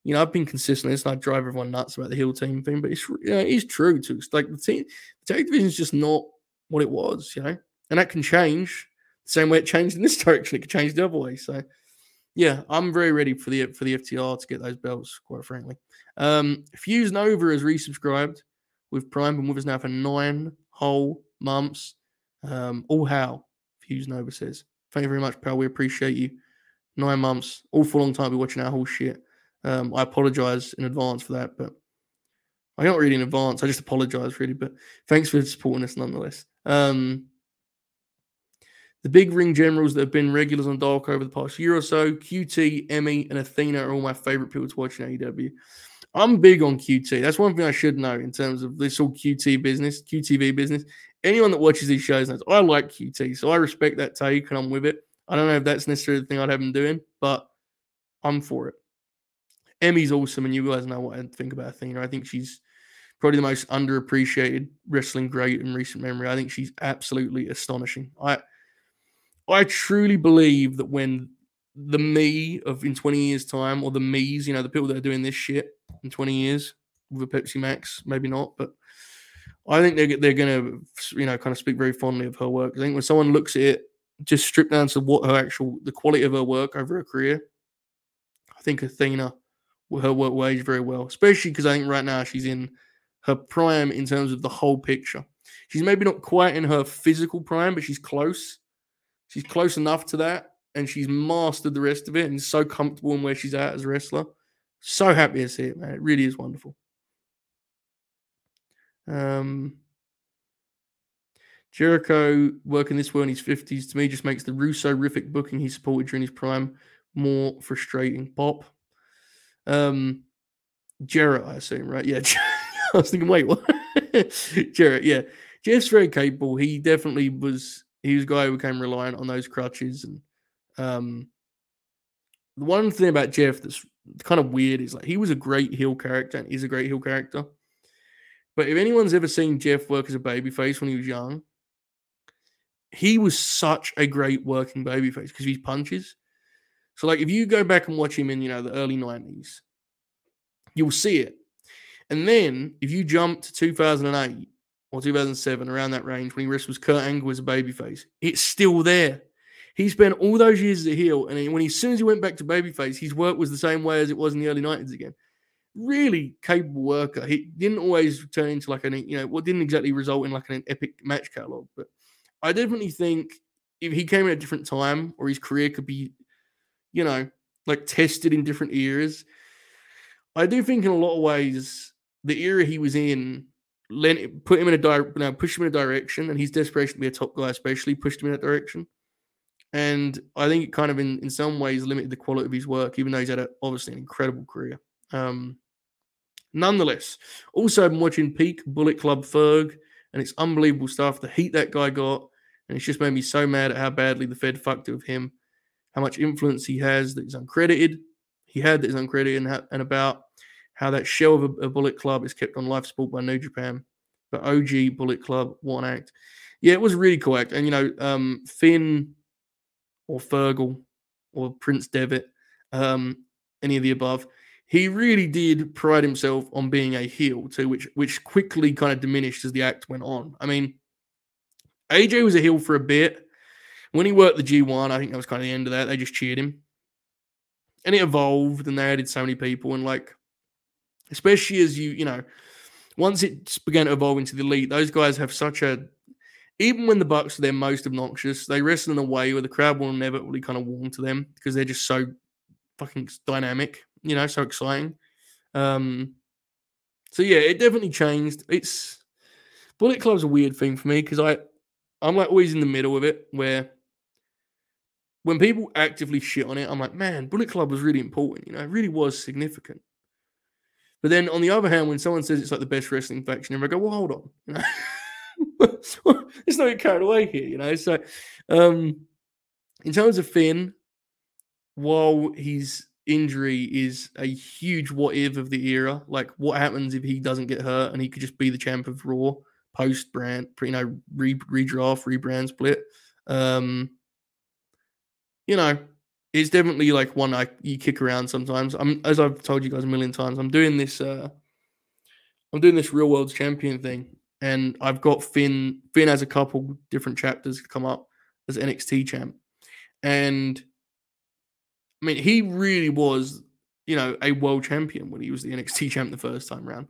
you know, I've been consistent. It's not drive everyone nuts about the heel team thing, but it's you know, it is true. It's like the team, the tag division is just not what it was, you know, and that can change the same way it changed in this [laughs] direction. It could change the other way. So, yeah, I'm very ready for the for the FTR to get those belts. Quite frankly, um, Fuse Nova has resubscribed with Prime, been with us now for nine whole months. Um, all how Fuse Nova says. Thank you very much, pal. We appreciate you. Nine months, awful long time be watching our whole shit. Um, I apologize in advance for that, but I don't really in advance. I just apologize really, but thanks for supporting us nonetheless. Um, the big ring generals that have been regulars on Dark over the past year or so, QT, Emmy, and Athena are all my favorite people to watch in AEW. I'm big on QT. That's one thing I should know in terms of this whole QT business, QTV business anyone that watches these shows knows I like QT, so I respect that take and I'm with it. I don't know if that's necessarily the thing I'd have him doing, but I'm for it. Emmy's awesome, and you guys know what I think about Athena. I think she's probably the most underappreciated wrestling great in recent memory. I think she's absolutely astonishing. I I truly believe that when the me of in 20 years' time, or the me's, you know, the people that are doing this shit in 20 years with a Pepsi Max, maybe not, but I think they're they're going to you know kind of speak very fondly of her work. I think when someone looks at it, just stripped down to what her actual the quality of her work over her career, I think Athena, her work age very well, especially because I think right now she's in her prime in terms of the whole picture. she's maybe not quite in her physical prime, but she's close. She's close enough to that, and she's mastered the rest of it and so comfortable in where she's at as a wrestler. So happy to see it, man. It really is wonderful. Um, Jericho working this well in his 50s to me just makes the Russo rific booking he supported during his prime more frustrating. Pop. Um, Jarrett, I assume, right? Yeah. [laughs] I was thinking, wait, what? [laughs] Jarrett, yeah. Jeff's very capable. He definitely was, he was a guy who became reliant on those crutches. And um, the one thing about Jeff that's kind of weird is like he was a great heel character and he's a great heel character. But if anyone's ever seen Jeff work as a babyface when he was young, he was such a great working babyface because he punches. So, like, if you go back and watch him in, you know, the early 90s, you'll see it. And then if you jump to 2008 or 2007, around that range, when he wrestled Kurt Angle as a babyface, it's still there. He spent all those years as a heel, and when he, as soon as he went back to babyface, his work was the same way as it was in the early 90s again. Really capable worker. He didn't always turn into like an, you know, what didn't exactly result in like an epic match catalog, but I definitely think if he came at a different time or his career could be, you know, like tested in different eras, I do think in a lot of ways the era he was in lent, put him in a di- push him in a direction, and his desperation to be a top guy, especially, pushed him in that direction. And I think it kind of, in, in some ways, limited the quality of his work, even though he's had a, obviously an incredible career. Um, nonetheless, also been watching Peak Bullet Club Ferg, and it's unbelievable stuff. The heat that guy got, and it's just made me so mad at how badly the Fed fucked it with him, how much influence he has that is uncredited. He had that is uncredited, and, and about how that shell of a, a, Bullet Club is kept on life support by New Japan. But OG Bullet Club, one act. Yeah, it was really cool act. And, you know, um, Finn or Fergal or Prince Devitt, um, any of the above, he really did pride himself on being a heel too, which which quickly kind of diminished as the act went on. I mean, AJ was a heel for a bit. When he worked the G1, I think that was kind of the end of that. They just cheered him. And it evolved and they added so many people. And like especially as you, you know, once it began to evolve into the elite, those guys have such a even when the Bucks are their most obnoxious, they wrestle in a way where the crowd will really kind of warm to them because they're just so fucking dynamic, you know, so exciting. Um, so yeah, it definitely changed. It's Bullet Club's a weird thing for me because I I'm like always in the middle of it where when people actively shit on it, I'm like, man, Bullet Club was really important, you know, it really was significant. But then on the other hand, when someone says it's like the best wrestling faction, I go, well, hold on. Let's not get carried away here, you know. So um in terms of Finn, while his injury is a huge what if of the era, like what happens if he doesn't get hurt and he could just be the champ of Raw post brand, you know, re- redraft, rebrand split. Um, you know, it's definitely like one I you kick around sometimes. I'm as I've told you guys a million times. I'm doing this. Uh, I'm doing this real world's champion thing, and I've got Finn. Finn has a couple different chapters come up as NXT champ, and I mean he really was, you know, a world champion when he was the NXT [laughs] champ the first time around.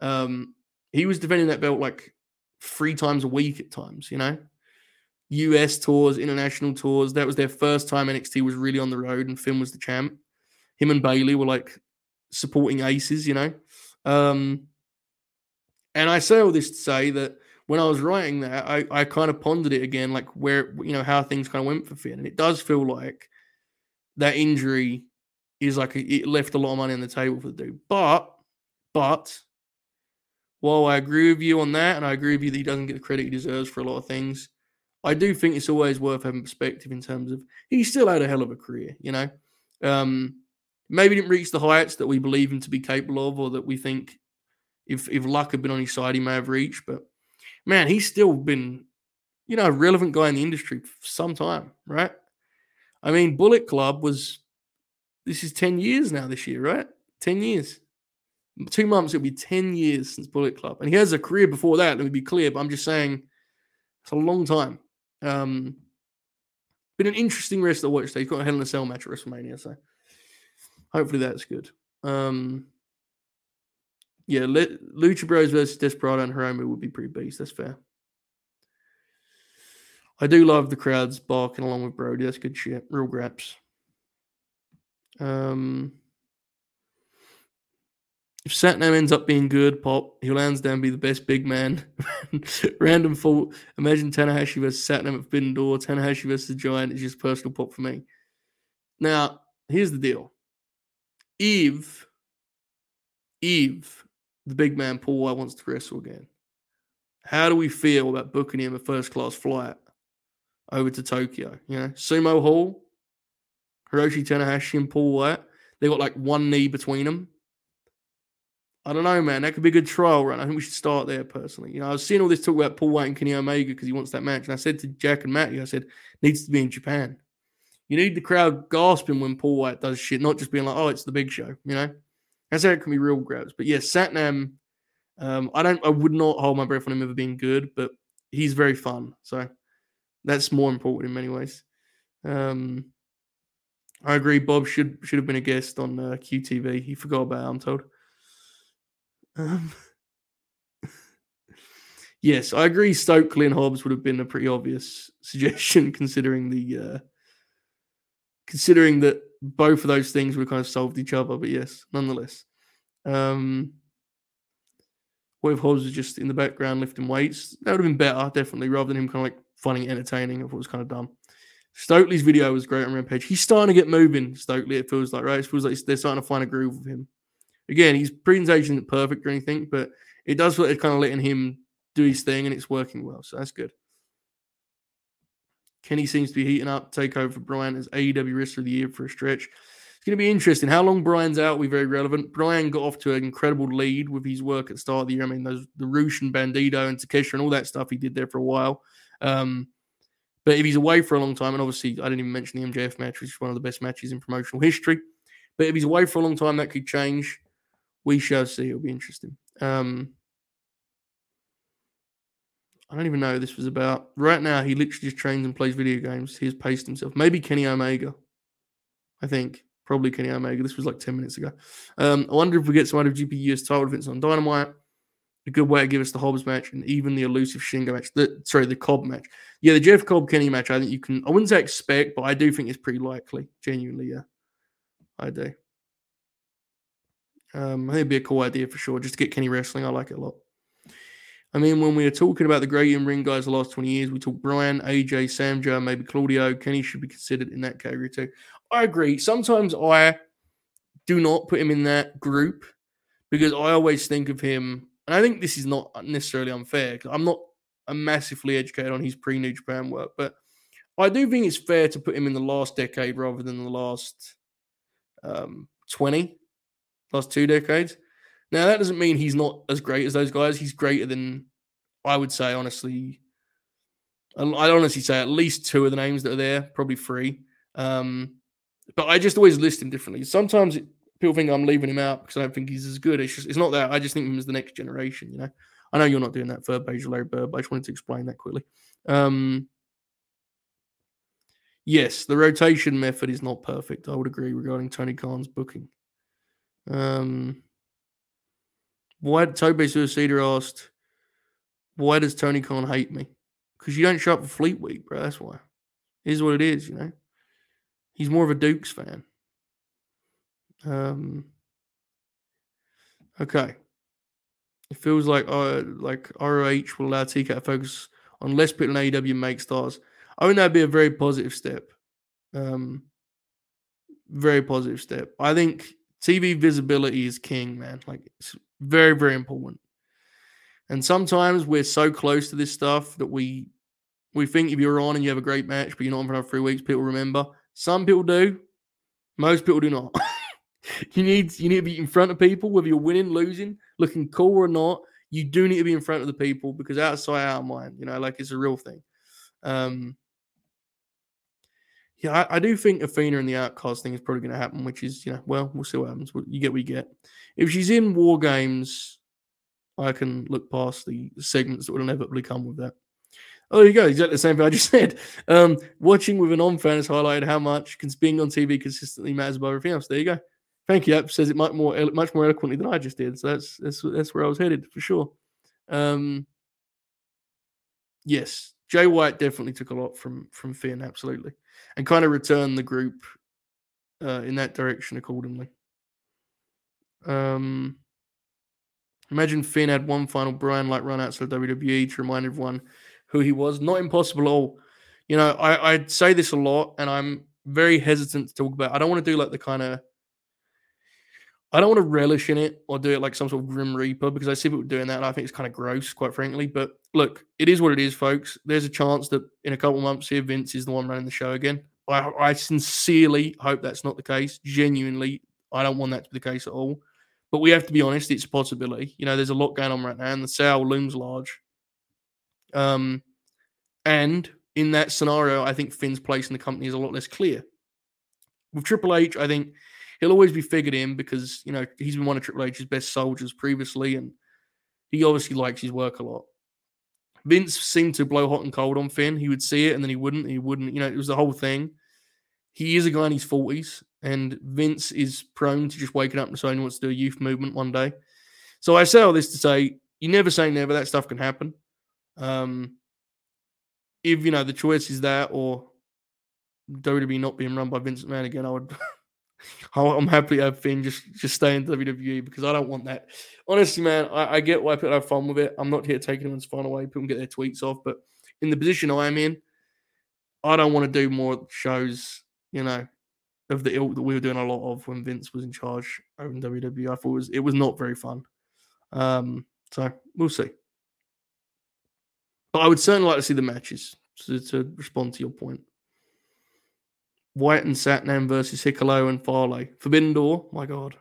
Um, he was defending that belt like three times a week at times, you know. US tours, international tours. That was their first time NXT was really on the road and Finn was the champ. Him and Bayley were like supporting aces, you know. Um, and I say all this to say that when I was writing that, I, I kind of pondered it again, like where, you know, how things kind of went for Finn. And it does feel like that injury is like a, it left a lot of money on the table for the dude. But, but, while I agree with you on that, and I agree with you that he doesn't get the credit he deserves for a lot of things, I do think it's always worth having perspective in terms of he still had a hell of a career, you know. Um, maybe didn't reach the heights that we believe him to be capable of, or that we think if if luck had been on his side, he may have reached. But man, he's still been, you know, a relevant guy in the industry for some time, right? I mean, Bullet Club was this is 10 years now this year, right? 10 years. Two months, it'll be 10 years since Bullet Club. And he has a career before that, let me be clear, but I'm just saying it's a long time. Um, been an interesting race to watch though. He's got a Hell in a Cell match at WrestleMania, so hopefully that's good. Um, yeah, Le- Lucha Bros versus Desperado and Hiromu would be pretty beast. That's fair. I do love the crowds barking along with Brody. That's good shit. Real graps. Um, if Satnam ends up being good, Pop, he'll hands down be the best big man. [laughs] Random fault. Imagine Tanahashi versus Satnam at Forbidden Door. Tanahashi versus the Giant is just personal pop for me. Now, here's the deal. Eve, Eve, the big man Paul White wants to wrestle again. How do we feel about booking him a first class flight over to Tokyo? You know, Sumo Hall, Hiroshi Tanahashi and Paul White. They got like one knee between them. I don't know, man. That could be a good trial run. I think we should start there personally. You know, I was seeing all this talk about Paul White and Kenny Omega because he wants that match. And I said to Jack and Matty, I said, needs to be in Japan. You need the crowd gasping when Paul White does shit, not just being like, oh, it's the big show, you know? That's how it can be real grabs. But yes, Satnam, um, I don't I would not hold my breath on him ever being good, but he's very fun. So that's more important in many ways. Um, I agree. Bob should should have been a guest on uh, QTV. He forgot about it, I'm told. Um, yes, I agree. Stokely and Hobbs would have been a pretty obvious [laughs] suggestion, considering the uh, considering that both of those things would have kind of solved each other. But yes, nonetheless. Um, what if Hobbs was just in the background lifting weights? That would have been better, definitely, rather than him kind of like finding it entertaining. I thought it was kind of dumb. Stokely's video was great on Rampage. He's starting to get moving, Stokely, it feels like, right? It feels like they're starting to find a groove with him. Again, his presentation isn't perfect or anything, but it does feel like kind of letting him do his thing and it's working well. So that's good. Kenny seems to be heating up. Take over for Bryan as AEW Wrestler of the Year for a stretch. It's going to be interesting. How long Bryan's out will be very relevant. Bryan got off to an incredible lead with his work at the start of the year. I mean, those the Rush and Bandito and Takeshita and all that stuff he did there for a while. Um, but if he's away for a long time, and obviously I didn't even mention the MJF match, which is one of the best matches in promotional history. But if he's away for a long time, that could change. We shall see. It'll be interesting. Um, I don't even know this was about. Right now, he literally just trains and plays video games. He's paced himself. Maybe Kenny Omega. I think. Probably Kenny Omega. This was like 10 minutes ago. Um, I wonder if we get some IWGP US title defense on Dynamite. A good way to give us the Hobbs match and even the elusive Shingo match. The, sorry, the Cobb match. Yeah, the Jeff Cobb Kenny match, I think you can, I wouldn't say expect, but I do think it's pretty likely. Genuinely, yeah. I do. Um, I think it'd be a cool idea for sure. Just to get Kenny wrestling. I like it a lot. I mean, when we are talking about the great in ring guys the last 20 years, we talk Bryan, AJ, Samoa Joe, maybe Claudio. Kenny should be considered in that category too. I agree. Sometimes I do not put him in that group because I always think of him, and I think this is not necessarily unfair because I'm not massively educated on his pre New Japan work, but I do think it's fair to put him in the last decade rather than the last um, 20, last two decades. Now, that doesn't mean he's not as great as those guys. He's greater than, I would say, honestly. I'd honestly say at least two of the names that are there, probably three. Um, but I just always list him differently. Sometimes it, people think I'm leaving him out because I don't think he's as good. It's just it's not that. I just think him as the next generation. You know, I know you're not doing that page, Larry Bird, but I just wanted to explain that quickly. Um, yes, the rotation method is not perfect. I would agree regarding Tony Khan's booking. Um, why Toby Suicida asked, why does Tony Khan hate me? Because you don't show up for Fleet Week, bro. That's why. Here's what it is, you know. He's more of a Dukes fan. Um. Okay. It feels like uh, like ROH will allow TK to focus on less people in AEW make stars. I think that'd be a very positive step. Um, very positive step. I think TV visibility is king, man. Like it's very, very important. And sometimes we're so close to this stuff that we we think if you're on and you have a great match, but you're not on for another three weeks, people remember. Some people do. Most people do not. [laughs] you need you need to be in front of people, whether you're winning, losing, looking cool or not. You do need to be in front of the people because outside out of mind, you know, like it's a real thing. Um, yeah, I, I, do think Athena and the outcast thing is probably going to happen, which is, you know, well, we'll see what happens. You get what you get. If she's in War Games, I can look past the segments that will inevitably come with that. Oh, there you go. Exactly the same thing I just [laughs] said. Um, watching with a non-fan has highlighted how much being on TV consistently matters above everything else. There you go. Thank you. That says it much more, much more eloquently than I just did. So that's that's that's where I was headed for sure. Um, yes, Jay White definitely took a lot from from Finn, absolutely, and kind of return the group uh, in that direction accordingly. Um, imagine Finn had one final Bryan like run outside WWE to remind everyone who he was. Not impossible at all. You know, I, I say this a lot, and I'm very hesitant to talk about. I don't want to do like the kind of I don't want to relish in it or do it like some sort of grim reaper because I see people doing that and I think it's kind of gross, quite frankly. But look, it is what it is, folks. There's a chance that in a couple months here, Vince is the one running the show again. I, I sincerely hope that's not the case. Genuinely, I don't want that to be the case at all. But we have to be honest; it's a possibility. You know, there's a lot going on right now, and the sale looms large. Um, and in that scenario, I think Finn's place in the company is a lot less clear. With Triple H, I think he'll always be figured in because you know he's been one of Triple H's best soldiers previously, and he obviously likes his work a lot. Vince seemed to blow hot and cold on Finn. He would see it and then he wouldn't. He wouldn't. You know, it was the whole thing. He is a guy in his forties, and Vince is prone to just waking up and saying he wants to do a youth movement one day. So I say all this to say, you never say never. That stuff can happen. Um, if you know the choice is that or WWE not being run by Vince McMahon again, I would [laughs] I'm happy to have Finn just just stay in WWE because I don't want that. Honestly, man, I, I get why people have fun with it. I'm not here take anyone's fun away. People can get their tweets off, but in the position I am in, I don't want to do more shows, you know, of the ilk that we were doing a lot of when Vince was in charge over in WWE. I thought it was it was not very fun. Um, so we'll see. But I would certainly like to see the matches to, to respond to your point. White and Satnam versus Hikuleo and Fale. Forbidden Door, my God.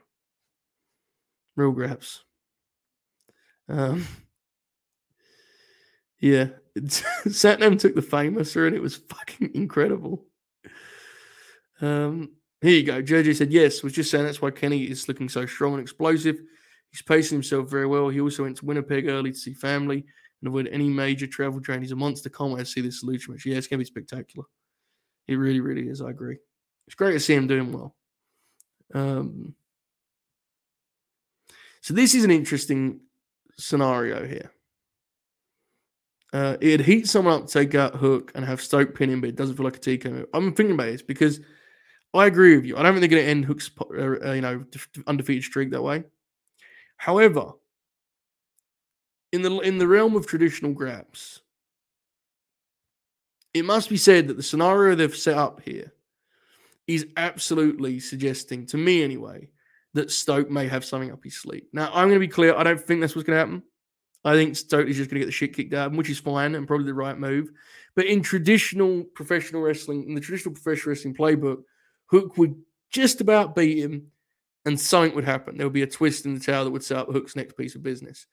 Real grabs. Um, [laughs] yeah, [laughs] Satnam took the Fameasser and it was fucking incredible. Um, here you go. JJ said, yes, was just saying that's why Kenny is looking so strong and explosive. He's pacing himself very well. He also went to Winnipeg early to see family and avoid any major travel drain. He's a monster. Can't wait to see this solution match. Yeah, it's going to be spectacular. It really, really is. I agree. It's great to see him doing well. Um, so this is an interesting scenario here. Uh, it'd heat someone up take out Hook and have Stoke pin him, but it doesn't feel like a TK move. I'm thinking about this because I agree with you. I don't think they're going to end Hook's uh, uh, you know undefeated streak that way. However, in the in the realm of traditional grabs, it must be said that the scenario they've set up here is absolutely suggesting, to me anyway, that Stoke may have something up his sleeve. Now, I'm going to be clear. I don't think that's what's going to happen. I think Stoke is just going to get the shit kicked out of him, which is fine and probably the right move. But in traditional professional wrestling, in the traditional professional wrestling playbook, Hook would just about beat him and something would happen. There would be a twist in the tail that would set up Hook's next piece of business.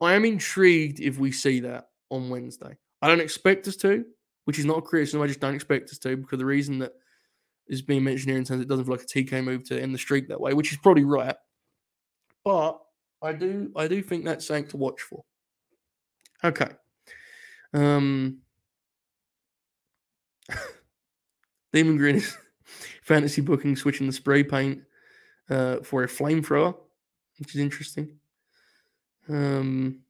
I am intrigued if we see that on Wednesday. I don't expect us to, which is not a criticism. I just don't expect us to because the reason that is being mentioned here in terms it doesn't feel like a TK move to end the streak that way, which is probably right. But I do I do think that's something to watch for. Okay. Um [laughs] Demon Grin is [laughs] fantasy booking switching the spray paint uh, for a flamethrower, which is interesting. Um,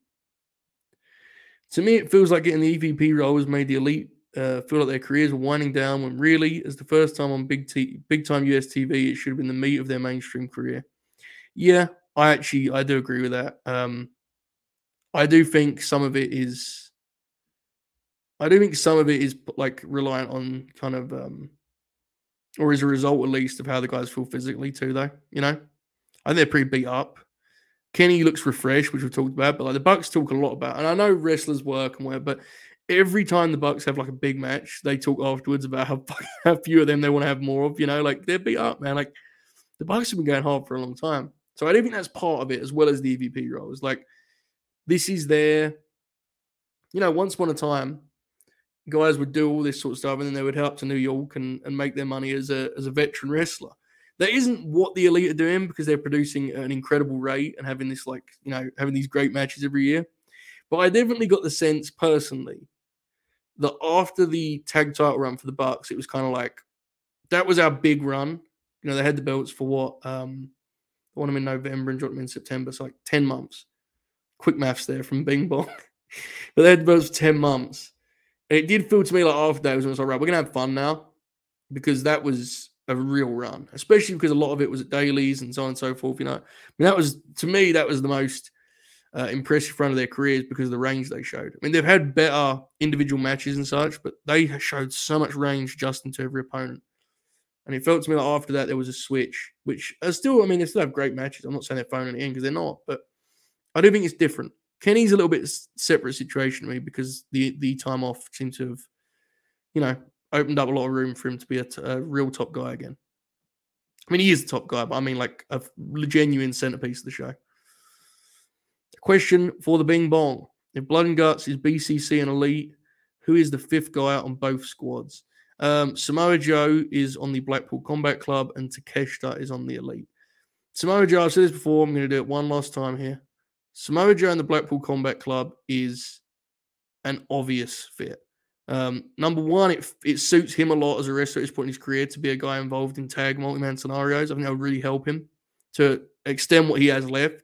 to me, it feels like getting the EVP role has made the elite uh, feel like their careers are winding down when really, as the first time on big t- big time US TV, it should have been the meat of their mainstream career. Yeah, I actually I do agree with that. Um, I do think some of it is. I do think some of it is like reliant on kind of, um, or as a result at least of how the guys feel physically too. Though you know, I think they're pretty beat up. Kenny looks refreshed, which we've talked about, but like the Bucks talk a lot about, and I know wrestlers work and whatever, but every time the Bucks have like a big match, they talk afterwards about how, [laughs] how few of them they want to have more of. You know, like they're beat up, man. Like the Bucks have been going hard for a long time, so I don't think that's part of it as well as the EVP roles. Like this is their, you know, once upon a time, guys would do all this sort of stuff, and then they would head up to New York and, and make their money as a as a veteran wrestler. That isn't what the elite are doing because they're producing an incredible rate and having this like you know having these great matches every year. But I definitely got the sense personally that after the tag title run for the Bucks, it was kind of like that was our big run. You know, they had the belts for what? Um, I won them in November and dropped them in September, so like 10 months. Quick maths there from Bing Bong. [laughs] but they had the belts for 10 months. And it did feel to me like after that was almost like, right, we're gonna have fun now because that was a real run, especially because a lot of it was at dailies and so on and so forth. You know, I mean, that was to me that was the most uh, impressive front of their careers because of the range they showed. I mean, they've had better individual matches and such, but they showed so much range just into every opponent. And it felt to me like after that there was a switch, which are still, I mean, they still have great matches. I'm not saying they're phoning it in because they're not, but I do think it's different. Kenny's a little bit separate situation to me because the the time off seemed to have, you know, opened up a lot of room for him to be a, t- a real top guy again. I mean, he is the top guy, but I mean, like a genuine centerpiece of the show. Question for the Bing Bong: If Blood and Guts is BCC and Elite, who is the fifth guy on both squads? Um, Samoa Joe is on the Blackpool Combat Club, and Takeshita is on the Elite. Samoa Joe, I've said this before. I'm going to do it one last time here. Samoa Joe and the Blackpool Combat Club is an obvious fit. Um, number one, it, it suits him a lot as a wrestler at this point in his career to be a guy involved in tag multi-man scenarios. I think that would really help him to extend what he has left.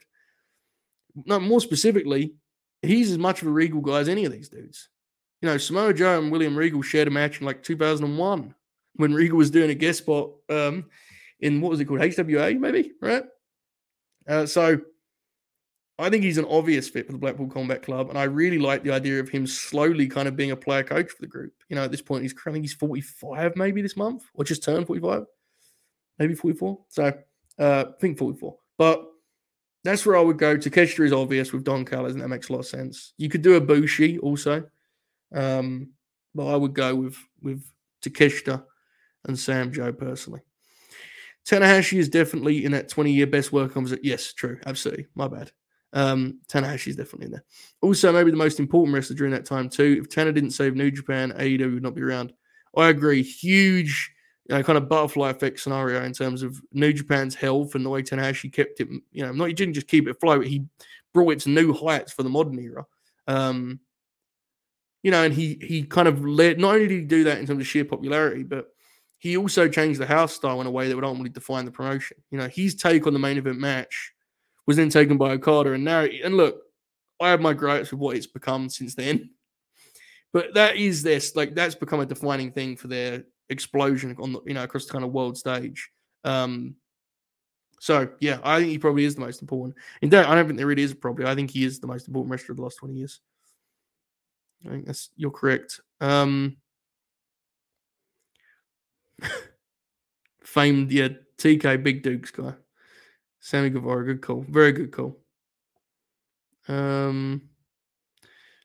No, more specifically, he's as much of a Regal guy as any of these dudes. You know, Samoa Joe and William Regal shared a match in like 2001 when Regal was doing a guest spot um, in what was it called? HWA, maybe, right? Uh, so I think he's an obvious fit for the Blackpool Combat Club, and I really like the idea of him slowly kind of being a player coach for the group. You know, at this point, he's I think he's 45 maybe this month, or just turned 45, maybe 44. So uh, I think 44. But that's where I would go. Takeshita is obvious with Don Callis, and that makes a lot of sense. You could do a Bushi also, um, but I would go with with Takeshita and Samoa Joe personally. Tanahashi is definitely in that 20 year best work on. Yes, true. Absolutely. My bad. Um, Tanahashi is definitely in there. Also, maybe the most important wrestler during that time too. If Tana didn't save New Japan, AEW would not be around. I agree. Huge, you know, kind of butterfly effect scenario in terms of New Japan's health and the way Tanahashi kept it. You know, not he didn't just keep it afloat. He brought it to new heights for the modern era. Um, you know, and he he kind of led. Not only did he do that in terms of sheer popularity, but he also changed the house style in a way that would ultimately define the promotion. You know, his take on the main event match was then taken by Okada and now and look, I have my gripes with what it's become since then. But that is this like that's become a defining thing for their explosion on the you know across the kind of world stage. Um so yeah, I think he probably is the most important. In fact, I don't think there really is probably. I think he is the most important wrestler of the last 20 years. I think that's you're correct. Um [laughs] famed, yeah, TK Big Dukes guy. Sammy Guevara, good call. Very good call. Um,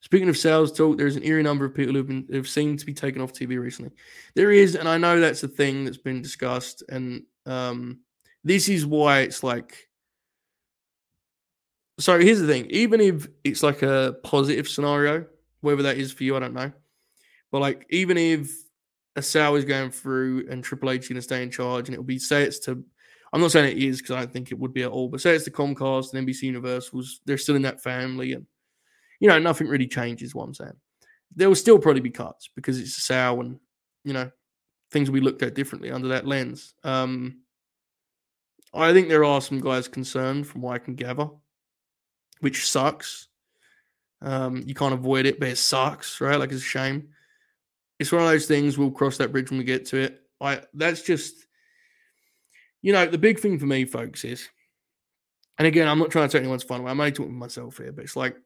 speaking of sales talk, there's an eerie number of people who've been who've seemed to be taken off TV recently. There is, and I know that's a thing that's been discussed, and um, this is why it's like. So here's the thing: even if it's like a positive scenario, whether that is for you, I don't know. But like, even if a sale is going through and Triple H is going to stay in charge, and it'll be say it's to I'm not saying it is because I don't think it would be at all, but say it's the Comcast and NBC Universals, they're still in that family, and you know nothing really changes. What I'm saying, there will still probably be cuts because it's a sow, and you know things will be looked at differently under that lens. Um, I think there are some guys concerned, from what I can gather, which sucks. Um, you can't avoid it, but it sucks, right? Like it's a shame. It's one of those things. We'll cross that bridge when we get to it. I that's just you know, the big thing for me, folks, is, and again, I'm not trying to take anyone's fun away. I'm only talking to myself here, but it's like,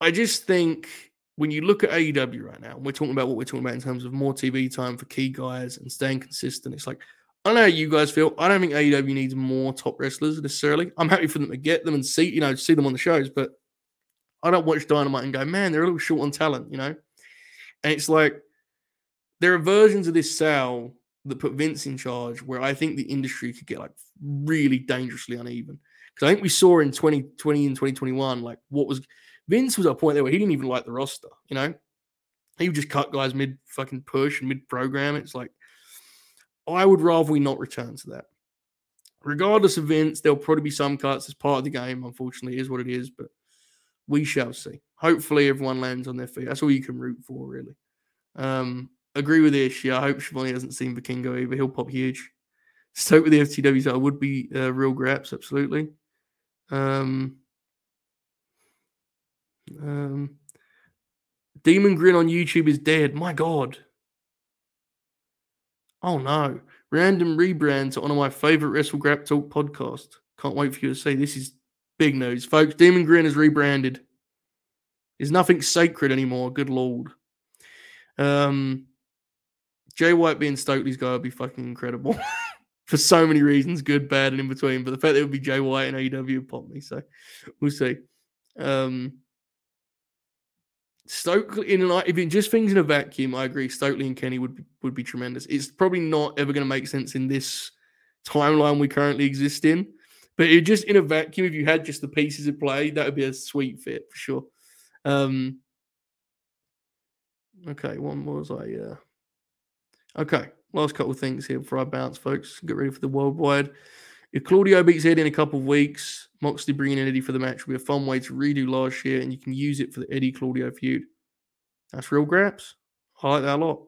I just think when you look at AEW right now, we're talking about what we're talking about in terms of more TV time for key guys and staying consistent. It's like, I know how you guys feel. I don't think AEW needs more top wrestlers necessarily. I'm happy for them to get them and see, you know, see them on the shows, but I don't watch Dynamite and go, man, they're a little short on talent, you know? And it's like, there are versions of this Sal that put Vince in charge, where I think the industry could get like really dangerously uneven. Because I think we saw in 2020 and 2021, like what was Vince was at a point there where he didn't even like the roster, you know? He would just cut guys mid fucking push and mid program. It's like, I would rather we not return to that. Regardless of Vince, there'll probably be some cuts as part of the game, unfortunately, is what it is, but we shall see. Hopefully, everyone lands on their feet. That's all you can root for, really. Um, agree with Ish. Yeah, I hope Schiavone hasn't seen Vikingo either. He'll pop huge. Stoke with the FTW I would be uh, real graps, absolutely. Um, um, Demon Grin on YouTube is dead. My God. Oh no. Random rebrand to one of my favorite Wrestle Grap Talk podcast. Can't wait for you to see. This is big news, folks. Demon Grin is rebranded. There's nothing sacred anymore. Good lord. Um, Jay White being Stokely's guy would be fucking incredible [laughs] for so many reasons, good, bad, and in between. But the fact that it would be Jay White and AEW popped me, so we'll see. Um, Stokely in an if it just things in a vacuum, I agree. Stokely and Kenny would be, would be tremendous. It's probably not ever going to make sense in this timeline we currently exist in, but it just in a vacuum, if you had just the pieces of play, that would be a sweet fit for sure. Um, okay, one was I. Uh, okay, last couple of things here before I bounce, folks. Get ready for the worldwide. If Claudio beats Eddie in a couple of weeks, Moxley bringing in Eddie for the match will be a fun way to redo last year, and you can use it for the Eddie Claudio feud. That's real graps. I like that a lot.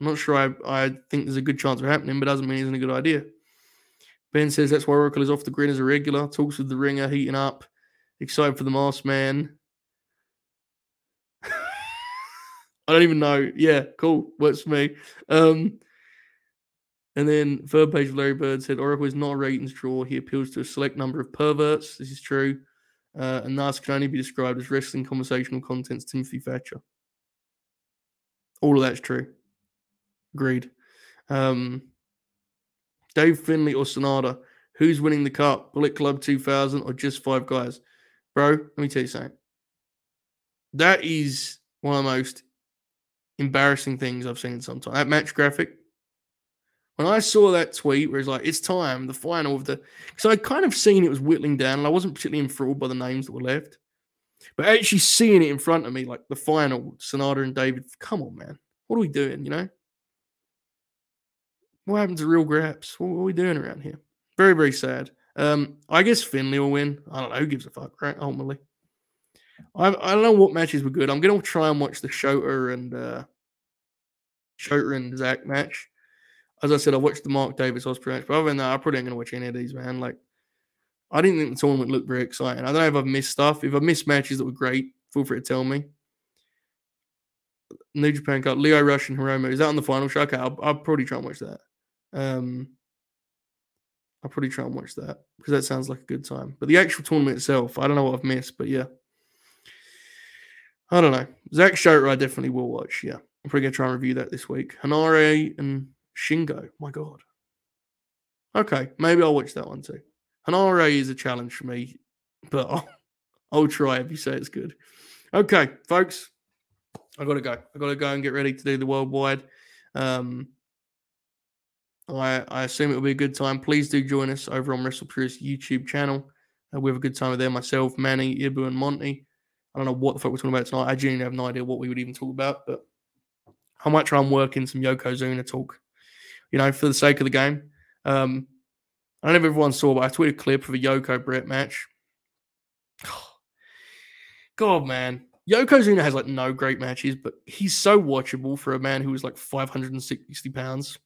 I'm not sure I, I think there's a good chance of happening, but doesn't mean it isn't a good idea. Ben says that's why Oracle is off the grid as a regular. Talks with the ringer, heating up. Excited for the masked man. [laughs] I don't even know. Yeah, cool. Works for me. Um, and then third page of Larry Bird said Oracle is not a ratings draw. He appeals to a select number of perverts. This is true. Uh, and thus can only be described as wrestling conversational contents. Timothy Thatcher. All of that's true. Agreed. Um, Dave Finlay or Sanada. Who's winning the cup? Bullet Club 2000 or just five guys? Bro, let me tell you something. That is one of the most embarrassing things I've seen in some time. That match graphic when I saw that tweet where it's like, it's time, the final of the. Because I'd kind of seen it was whittling down and I wasn't particularly enthralled by the names that were left. But actually seeing it in front of me, like the final, Sanada and David, come on, man. What are we doing, you know? What happened to real graps? What, are we doing around here? Very, very sad. Um, I guess Finlay will win. I don't know. Who gives a fuck, right? Ultimately. I, I don't know what matches were good. I'm going to try and watch the Shota and uh, Shota and Zack match as I said, I watched the Mark Davis Ospreay match, but other than that, I probably ain't gonna watch any of these, man. Like, I didn't think the tournament looked very exciting. I don't know if I've missed stuff. If I've missed matches that were great, feel free to tell me. New Japan Cup, Lio Rush and Hiromu. Is that on the final show? Okay, I'll, I'll probably try and watch that. Um, I'll probably try and watch that because that sounds like a good time. But the actual tournament itself, I don't know what I've missed, but yeah. I don't know. Zack Shota, I definitely will watch. Yeah. I'm probably going to try and review that this week. Henare and Shingo. My God. Okay, maybe I'll watch that one too. Henare is a challenge for me, but I'll, [laughs] I'll try if you say it's good. Okay, folks, I gotta go. I gotta go and get ready to do the worldwide. Um, I I assume it will be a good time. Please do join us over on Wrestle YouTube channel. Uh, we have a good time there. Myself, Manny, Ibu, and Monty. I don't know what the fuck we're talking about tonight. I genuinely have no idea what we would even talk about, but I might try and work in some Yokozuna talk you know, for the sake of the game. Um, I don't know if everyone saw, but I tweeted a clip of a Yoko Brett match. [sighs] God, man. Yokozuna has like no great matches, but he's so watchable for a man who was like 560 pounds.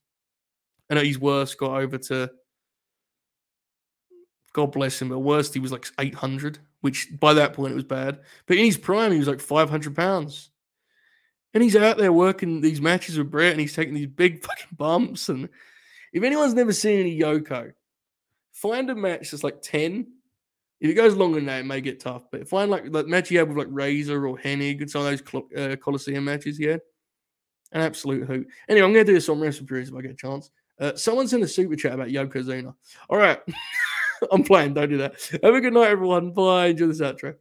I know he's worse, got over to God bless him, but worst he was like 800, which by that point it was bad. But in his prime, he was like 500 pounds. And he's out there working these matches with Brett and he's taking these big [laughs] fucking bumps. And if anyone's never seen any Yoko, find a match that's like 10. If it goes longer than that, it may get tough. But find like the match you had with like Razor or Hennig and some of those uh, Coliseum matches he had. An absolute hoot. Anyway, I'm going to do this on Wrestle Periods if I get a chance. Uh, someone's in the super chat about Yokozuna. All right. [laughs] I'm playing. Don't do that. Have a good night, everyone. Bye. Enjoy this outro.